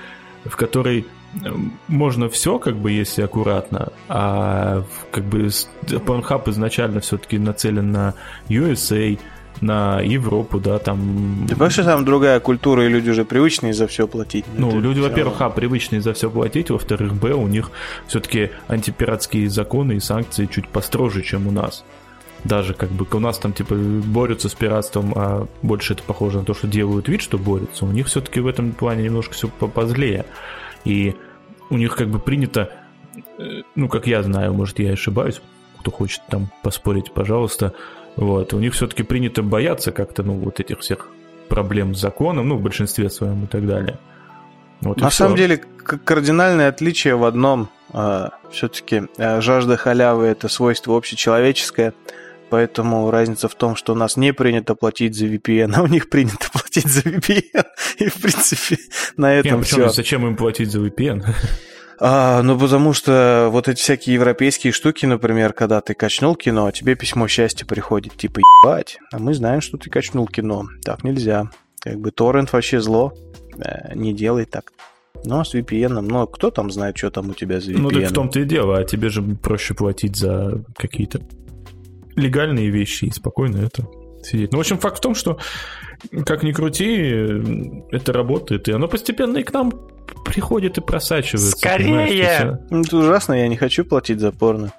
в которой э, можно все, как бы, если аккуратно, а как бы Pornhub изначально все-таки нацелен на USA, на Европу, да, там... Ты понимаешь, что там другая культура, и люди уже привычные за все платить? Ну, Это люди, во-первых, а, привычные за все платить, во-вторых, б, у них все-таки антипиратские законы и санкции чуть построже, чем у нас. Даже как бы у нас там типа борются с пиратством, а больше это похоже на то, что делают вид, что борются. У них все-таки в этом плане немножко все позлее. И у них как бы принято, э, ну, как я знаю, может, я ошибаюсь, кто хочет там поспорить, пожалуйста, вот, у них все-таки принято бояться как-то, ну, вот этих всех проблем с законом, ну, в большинстве своем и так далее. Вот На самом все. деле, кардинальное отличие в одном. А, все-таки а, жажда халявы – это свойство общечеловеческое, поэтому разница в том, что у нас не принято платить за VPN, а у них принято платить за VPN. И, в принципе, на этом Нет, все. Зачем им платить за VPN? А, ну, потому что вот эти всякие европейские штуки, например, когда ты качнул кино, а тебе письмо счастья приходит, типа, ебать, а мы знаем, что ты качнул кино. Так нельзя. Как бы торрент вообще зло. Э, не делай так. Ну, а с VPN, ну, кто там знает, что там у тебя за VPN? Ну, так в том-то и дело, а тебе же проще платить за какие-то легальные вещи и спокойно это сидеть. Ну, в общем, факт в том, что как ни крути, это работает, и оно постепенно и к нам приходит и просачивается. Скорее! Ну, это ужасно, я не хочу платить за порно.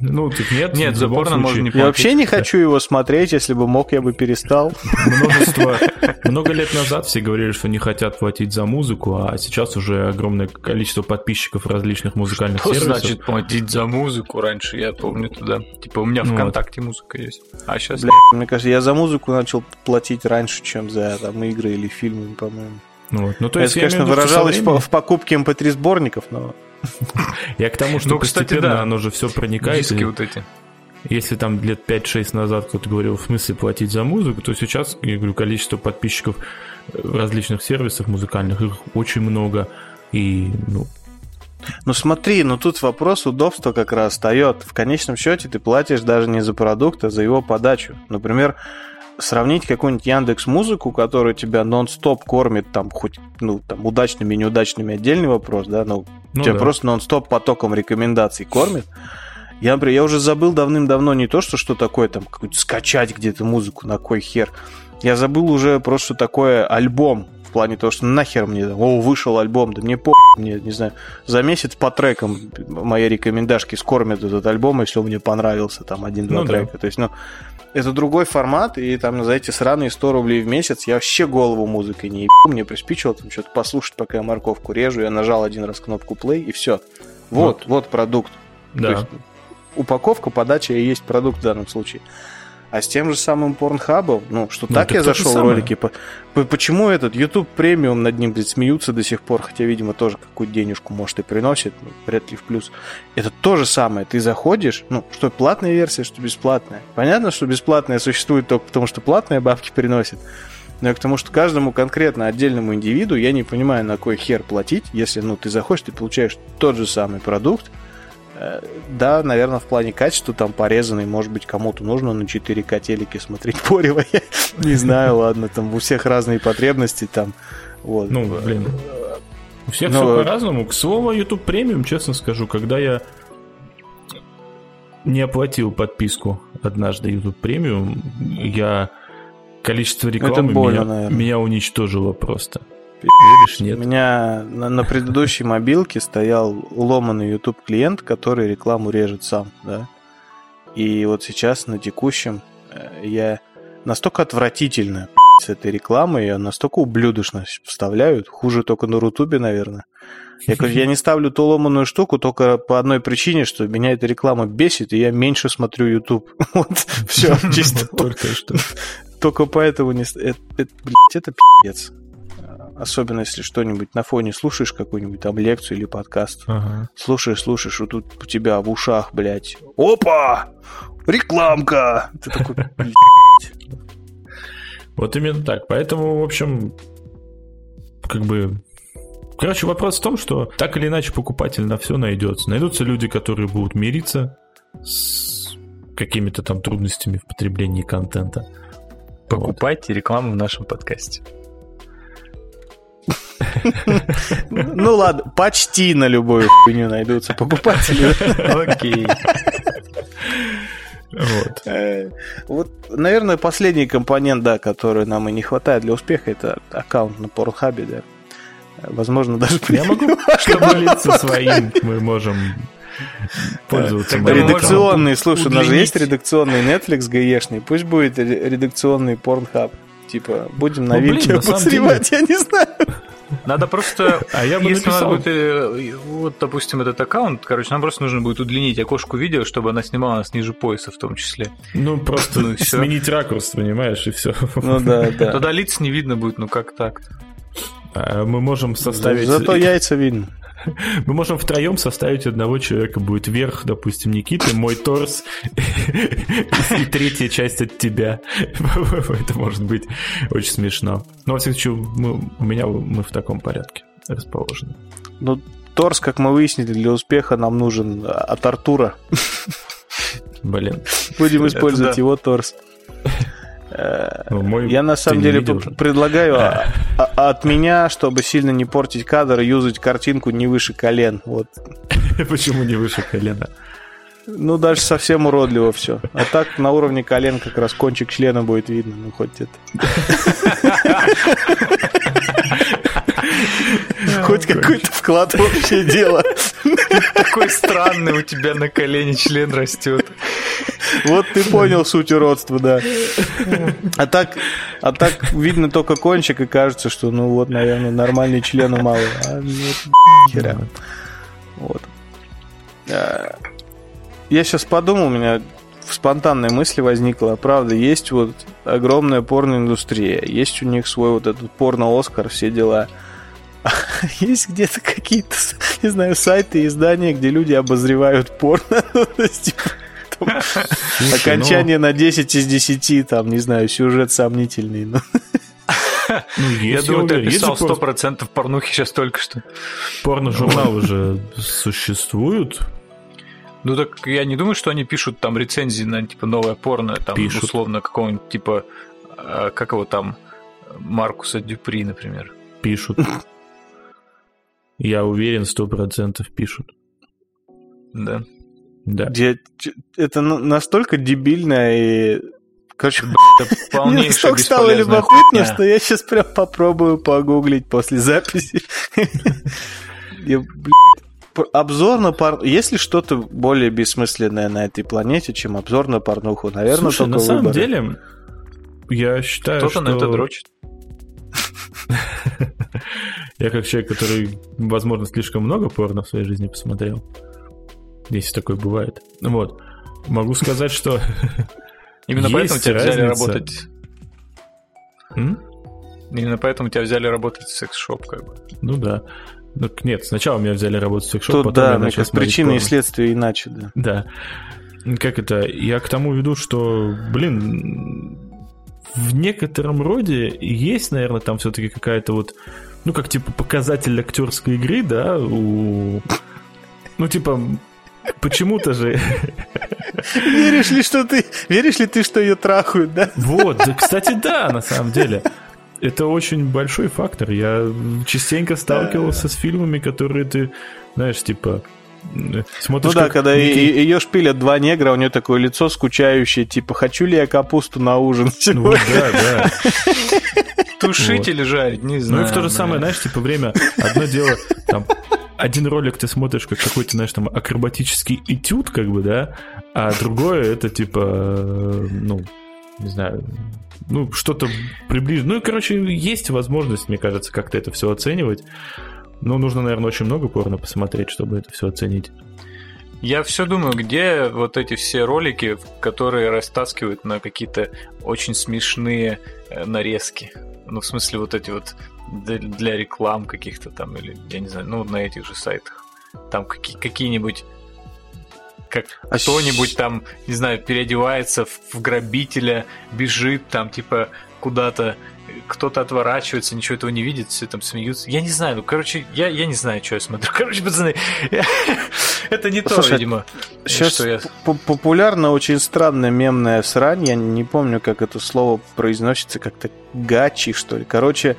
Ну, так нет. Нет, за порно можно не платить. Я вообще не хочу его смотреть, если бы мог, я бы перестал. Множество... Много лет назад все говорили, что не хотят платить за музыку, а сейчас уже огромное количество подписчиков различных музыкальных что сервисов. значит платить за музыку? Раньше я помню туда. Типа у меня ну, ВКонтакте вот. музыка есть. А сейчас... Бля, мне кажется, я за музыку начал платить раньше, чем за там игры или фильмы, по-моему. Ну, вот. ну, то есть, Это, конечно, выражалось временем... в покупке MP3 эм сборников, но... Я к тому, что ну, постепенно кстати, да. оно же все проникает. Диски вот эти. Если там лет 5-6 назад кто-то говорил, в смысле платить за музыку, то сейчас, я говорю, количество подписчиков в различных сервисах музыкальных, их очень много. И, ну, ну смотри, ну тут вопрос удобства как раз встает. В конечном счете ты платишь даже не за продукт, а за его подачу. Например, сравнить какую-нибудь Яндекс Музыку, которая тебя нон-стоп кормит, там, хоть, ну, там, удачными неудачными отдельный вопрос, да, но ну, тебя да. просто нон-стоп потоком рекомендаций кормит. Я, например, я уже забыл давным-давно не то, что что такое там, какую-то скачать где-то музыку, на кой хер. Я забыл уже просто, такое альбом, в плане того, что нахер мне, о, вышел альбом, да мне по, мне, не знаю, за месяц по трекам мои рекомендашки скормят этот альбом, если он мне понравился, там, один-два ну, трека. Да. То есть, ну, это другой формат, и там за эти сраные 100 рублей в месяц я вообще голову музыкой не ебу, мне приспичило там что-то послушать, пока я морковку режу, я нажал один раз кнопку play, и все. Вот, вот, вот продукт. Да. То есть, упаковка, подача и есть продукт в данном случае. А с тем же самым порнхабом, ну, что ну, так я зашел в ролики. По, по, почему этот YouTube премиум над ним блядь, смеются до сих пор, хотя, видимо, тоже какую-то денежку, может, и приносит, ну, вряд ли в плюс. Это то же самое. Ты заходишь, ну, что платная версия, что бесплатная. Понятно, что бесплатная существует только потому, что платная бабки приносит. Но я к тому, что каждому конкретно отдельному индивиду я не понимаю, на кой хер платить, если, ну, ты заходишь, ты получаешь тот же самый продукт, да, наверное, в плане качества там порезанный, может быть, кому-то нужно на 4К телеке смотреть порево, я не знаю, ладно, там у всех разные потребности там. Вот. Ну, блин, у всех Но... все по-разному. К слову, YouTube премиум, честно скажу, когда я не оплатил подписку однажды YouTube премиум, я количество рекламы больно, меня, меня уничтожило просто. Веришь, нет? У меня на, на предыдущей мобилке стоял уломанный YouTube клиент, который рекламу режет сам, да. И вот сейчас на текущем э, я настолько отвратительно с этой рекламой, ее настолько ублюдочно вставляют, хуже только на Рутубе, наверное. Я говорю, я не ставлю ту ломаную штуку только по одной причине, что меня эта реклама бесит, и я меньше смотрю YouTube. Вот, все, чисто. Только что. Только поэтому не... Это, блядь, это пиздец. Особенно если что-нибудь на фоне слушаешь какую-нибудь там лекцию или подкаст. Ага. Слушаешь, слушаешь, вот тут у тебя в ушах, блядь, опа! Рекламка! Ты такой, Вот именно так. Поэтому, в общем, как бы Короче, вопрос в том, что так или иначе покупатель на все найдется. Найдутся люди, которые будут мириться с какими-то там трудностями в потреблении контента. Покупайте вот. рекламу в нашем подкасте. Ну ладно, почти на любую хуйню найдутся покупатели. Окей. Вот. Э, вот, наверное, последний компонент, да, который нам и не хватает для успеха, это аккаунт на Pornhub, да. Возможно, даже Я могу, чтобы лица своим мы можем пользоваться. Редакционный, слушай, у нас же есть редакционный Netflix гаешный, пусть будет редакционный Pornhub. Типа, будем на ну, видео обозревать, я не знаю. Надо просто, а я бы если написал. надо будет, э, вот, допустим, этот аккаунт, короче, нам просто нужно будет удлинить окошку видео, чтобы она снимала нас ниже пояса в том числе. Ну, просто ну, сменить ракурс, понимаешь, и все. Ну да, да. Тогда лиц не видно будет, ну как так? А мы можем составить... Зато яйца видно. Мы можем втроем составить одного человека. Будет верх, допустим, Никиты, мой торс и третья часть от тебя. Это может быть очень смешно. Но, во всяком случае, у меня мы в таком порядке расположены. Ну, торс, как мы выяснили, для успеха нам нужен от Артура. Блин. Будем использовать его торс. Ну, мой... Я на самом деле предлагаю а, а, от меня, чтобы сильно не портить кадр, юзать картинку не выше колен. Вот. Почему не выше колена? Ну, даже совсем уродливо все. А так на уровне колен как раз кончик члена будет видно. Ну, хоть это. Хоть какой-то вклад в общее дело. Такой странный у тебя на колене член растет. Вот ты понял суть уродства, да. А так, а так видно только кончик, и кажется, что, ну вот, наверное, нормальный член мало. А нет, хера. Вот. А, я сейчас подумал, у меня спонтанная мысль возникла. Правда, есть вот огромная порноиндустрия, есть у них свой вот этот порно-Оскар, все дела. есть где-то какие-то, не знаю, сайты, издания, где люди обозревают порно. Окончание ну. на 10 из 10, там, не знаю, сюжет сомнительный. Ну. Ну, я думаю, ты описал 100% порнухи сейчас только что. Порно-журналы же существуют. Ну так я не думаю, что они пишут там рецензии на типа новое порно, там пишут. условно какого-нибудь типа а, как его там Маркуса Дюпри, например. Пишут. Я уверен, сто процентов пишут. Да. Да. Где, это настолько дебильно и... Короче, это мне настолько стало любопытно, что я сейчас прям попробую погуглить после записи. Обзор на порнуху. Есть ли что-то более бессмысленное на этой планете, чем обзор на порнуху? Наверное, Слушай, только на самом деле, я считаю, Кто-то что... на это дрочит. Я как человек, который, возможно, слишком много порно в своей жизни посмотрел, если такое бывает. Вот. Могу сказать, что Именно поэтому тебя взяли работать... Именно поэтому тебя взяли работать в секс-шоп, как бы. Ну да. Ну, нет, сначала меня взяли работать в секс-шоп, потом да, я начал причины и следствия иначе, да. Да. Как это? Я к тому веду, что, блин, в некотором роде есть, наверное, там все-таки какая-то вот, ну, как типа показатель актерской игры, да, у... Ну, типа, Почему-то же... Веришь ли, что ты... Веришь ли ты, что ее трахают, да? Вот, да, кстати, да, на самом деле. Это очень большой фактор. Я частенько сталкивался с фильмами, которые ты, знаешь, типа, Смотришь, ну да, когда Ники... ее шпилят два негра, у нее такое лицо скучающее, типа, хочу ли я капусту на ужин Ну да, да. Тушить или жарить, не знаю. Ну и в то же самое, знаешь, типа, время, одно дело, там, один ролик ты смотришь как какой-то, знаешь, там акробатический этюд, как бы, да, а другое это типа, ну, не знаю, ну, что-то приближено. Ну, и, короче, есть возможность, мне кажется, как-то это все оценивать. Но нужно, наверное, очень много порно посмотреть, чтобы это все оценить. Я все думаю, где вот эти все ролики, которые растаскивают на какие-то очень смешные э, нарезки. Ну, в смысле, вот эти вот для реклам каких-то там, или, я не знаю, ну, на этих же сайтах. Там какие- какие-нибудь как а кто-нибудь там, не знаю, переодевается в грабителя, бежит там, типа, куда-то, кто-то отворачивается, ничего этого не видит, все там смеются. Я не знаю, ну, короче, я, я не знаю, что я смотрю. Короче, пацаны, это не то, видимо. Сейчас я... популярна очень странная мемная срань, я не помню, как это слово произносится, как-то гачи, что ли. Короче,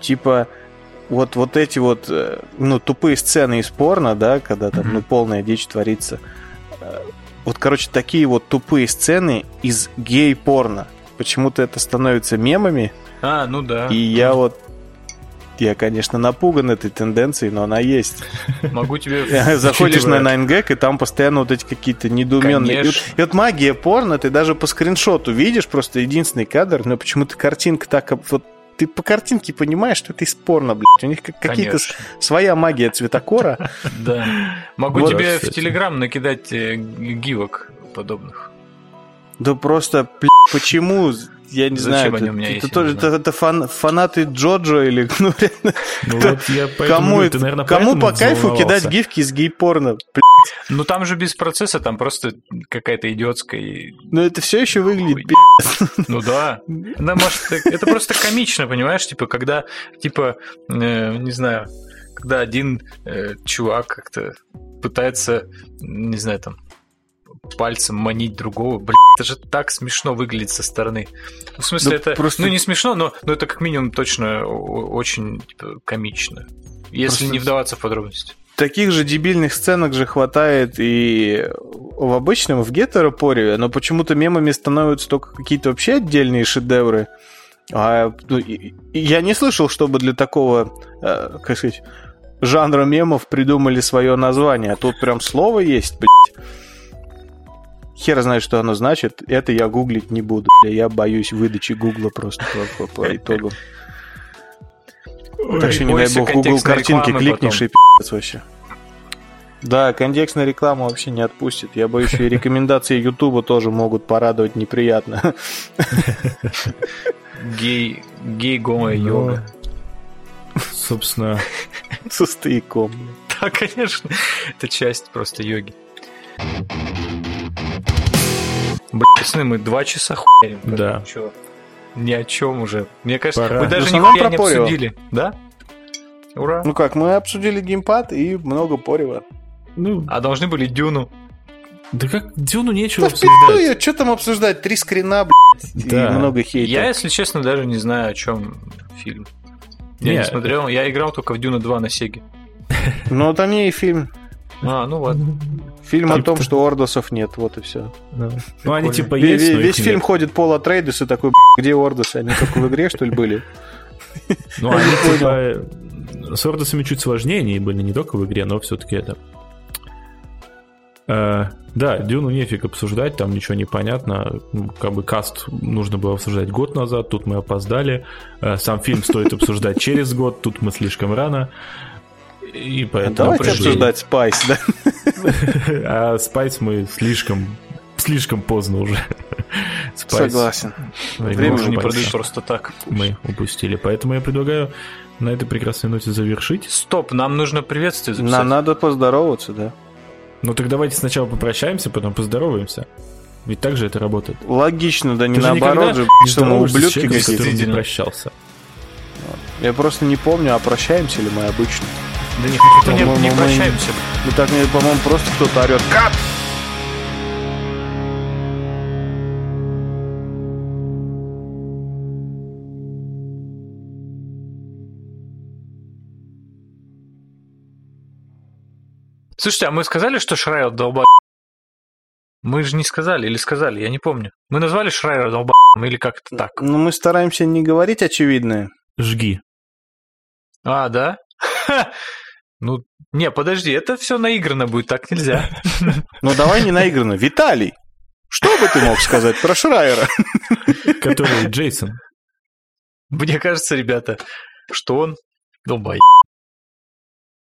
типа вот, вот эти вот, э, ну, тупые сцены из порно, да, когда там, ну, полная дичь творится. Э, вот, короче, такие вот тупые сцены из гей-порно. Почему-то это становится мемами. А, ну да. И я вот Я, конечно, напуган этой тенденцией, но она есть. Могу тебе... Заходишь на 9gag, и там постоянно вот эти какие-то недоуменные... И вот, и вот магия порно, ты даже по скриншоту видишь, просто единственный кадр, но почему-то картинка так... Вот ты по картинке понимаешь, что это из порно, блядь. У них какие-то своя магия цветокора. Да. Могу тебе в Телеграм накидать э, гивок подобных. Да просто, почему я не Зачем знаю, они это, у меня это, есть, тоже, это, это фан, фанаты Джоджо или ну, ну вот я кому, наверное, кому по кайфу кидать гифки из гей-порно? Ну там же без процесса, там просто какая-то идиотская. Ну это все еще выглядит Ну да. Ну, может, это просто комично, понимаешь, типа, когда, типа, э, не знаю, когда один э, чувак как-то пытается, не знаю, там, пальцем манить другого. Блин, это же так смешно выглядит со стороны. Ну, в смысле, да это просто... ну не смешно, но, но это как минимум точно очень типа, комично. Если просто... не вдаваться в подробности. Таких же дебильных сценок же хватает и в обычном, в гетеропоре, но почему-то мемами становятся только какие-то вообще отдельные шедевры. А, ну, я не слышал, чтобы для такого, э, как сказать, жанра мемов придумали свое название. А тут прям слово есть, блядь. Хер знает, что оно значит. Это я гуглить не буду. Я боюсь выдачи гугла просто по, по, по итогу. Ой, так что, не дай бог, Google картинки кликнешь потом. и пи***ц вообще. Да, контекстная реклама вообще не отпустит. Я боюсь, и рекомендации Ютуба тоже могут порадовать неприятно. Гей, гей, гомо, йога. Собственно... Со стояком. Да, конечно. Это часть просто йоги. Блин, пацаны, мы два часа хуярим. Да. Чё? Ни о чем уже. Мне кажется, Пора. мы даже ну, нихуя не обсудили. Да? Ура. Ну как, мы обсудили геймпад и много порева. Ну, а должны были Дюну. Да как Дюну нечего да обсуждать. Ее, что там обсуждать? Три скрина, блядь, да. и много хейта. Я, если честно, даже не знаю, о чем фильм. Я не, не смотрел, я играл только в Дюна 2 на Сеге. Ну, там не и фильм. А, ну ладно. Фильм Там о том, что ордосов нет, вот и все. Да. Ну, они типа есть, Весь, весь фильм ходит Пола Трейдес и такой, где ордосы? Они только в игре, что ли, были? Ну, они типа... С ордосами чуть сложнее, они были не только в игре, но все-таки это... Uh, да, Дюну нефиг обсуждать, там ничего не понятно. Ну, как бы каст нужно было обсуждать год назад, тут мы опоздали. Э, сам фильм стоит обсуждать через год, тут мы слишком рано. И поэтому Давайте пришли... обсуждать Спайс, да? А Спайс мы слишком слишком поздно уже. Спайс. Согласен. Время уже не продают просто так. Мы упустили. Поэтому я предлагаю на этой прекрасной ноте завершить. Стоп, нам нужно приветствие записать. Нам надо поздороваться, да. Ну так давайте сначала попрощаемся, потом поздороваемся. Ведь так же это работает. Логично, да не наоборот же, что мы ублюдки какие-то. не прощался. Я просто не помню, а прощаемся ли мы обычно. Да не, никто не, не прощаемся. Мы так, по-моему, просто кто-то орет «Кат!» Слушайте, а мы сказали, что Шрайер долба... Мы же не сказали или сказали, я не помню. Мы назвали Шрайера долба... или как-то так. Ну, мы стараемся не говорить очевидное. Жги. А, да? Ну, не, подожди, это все наиграно будет, так нельзя. Ну, давай не наиграно. Виталий, что бы ты мог сказать про Шрайера? Который Джейсон. Мне кажется, ребята, что он долбай.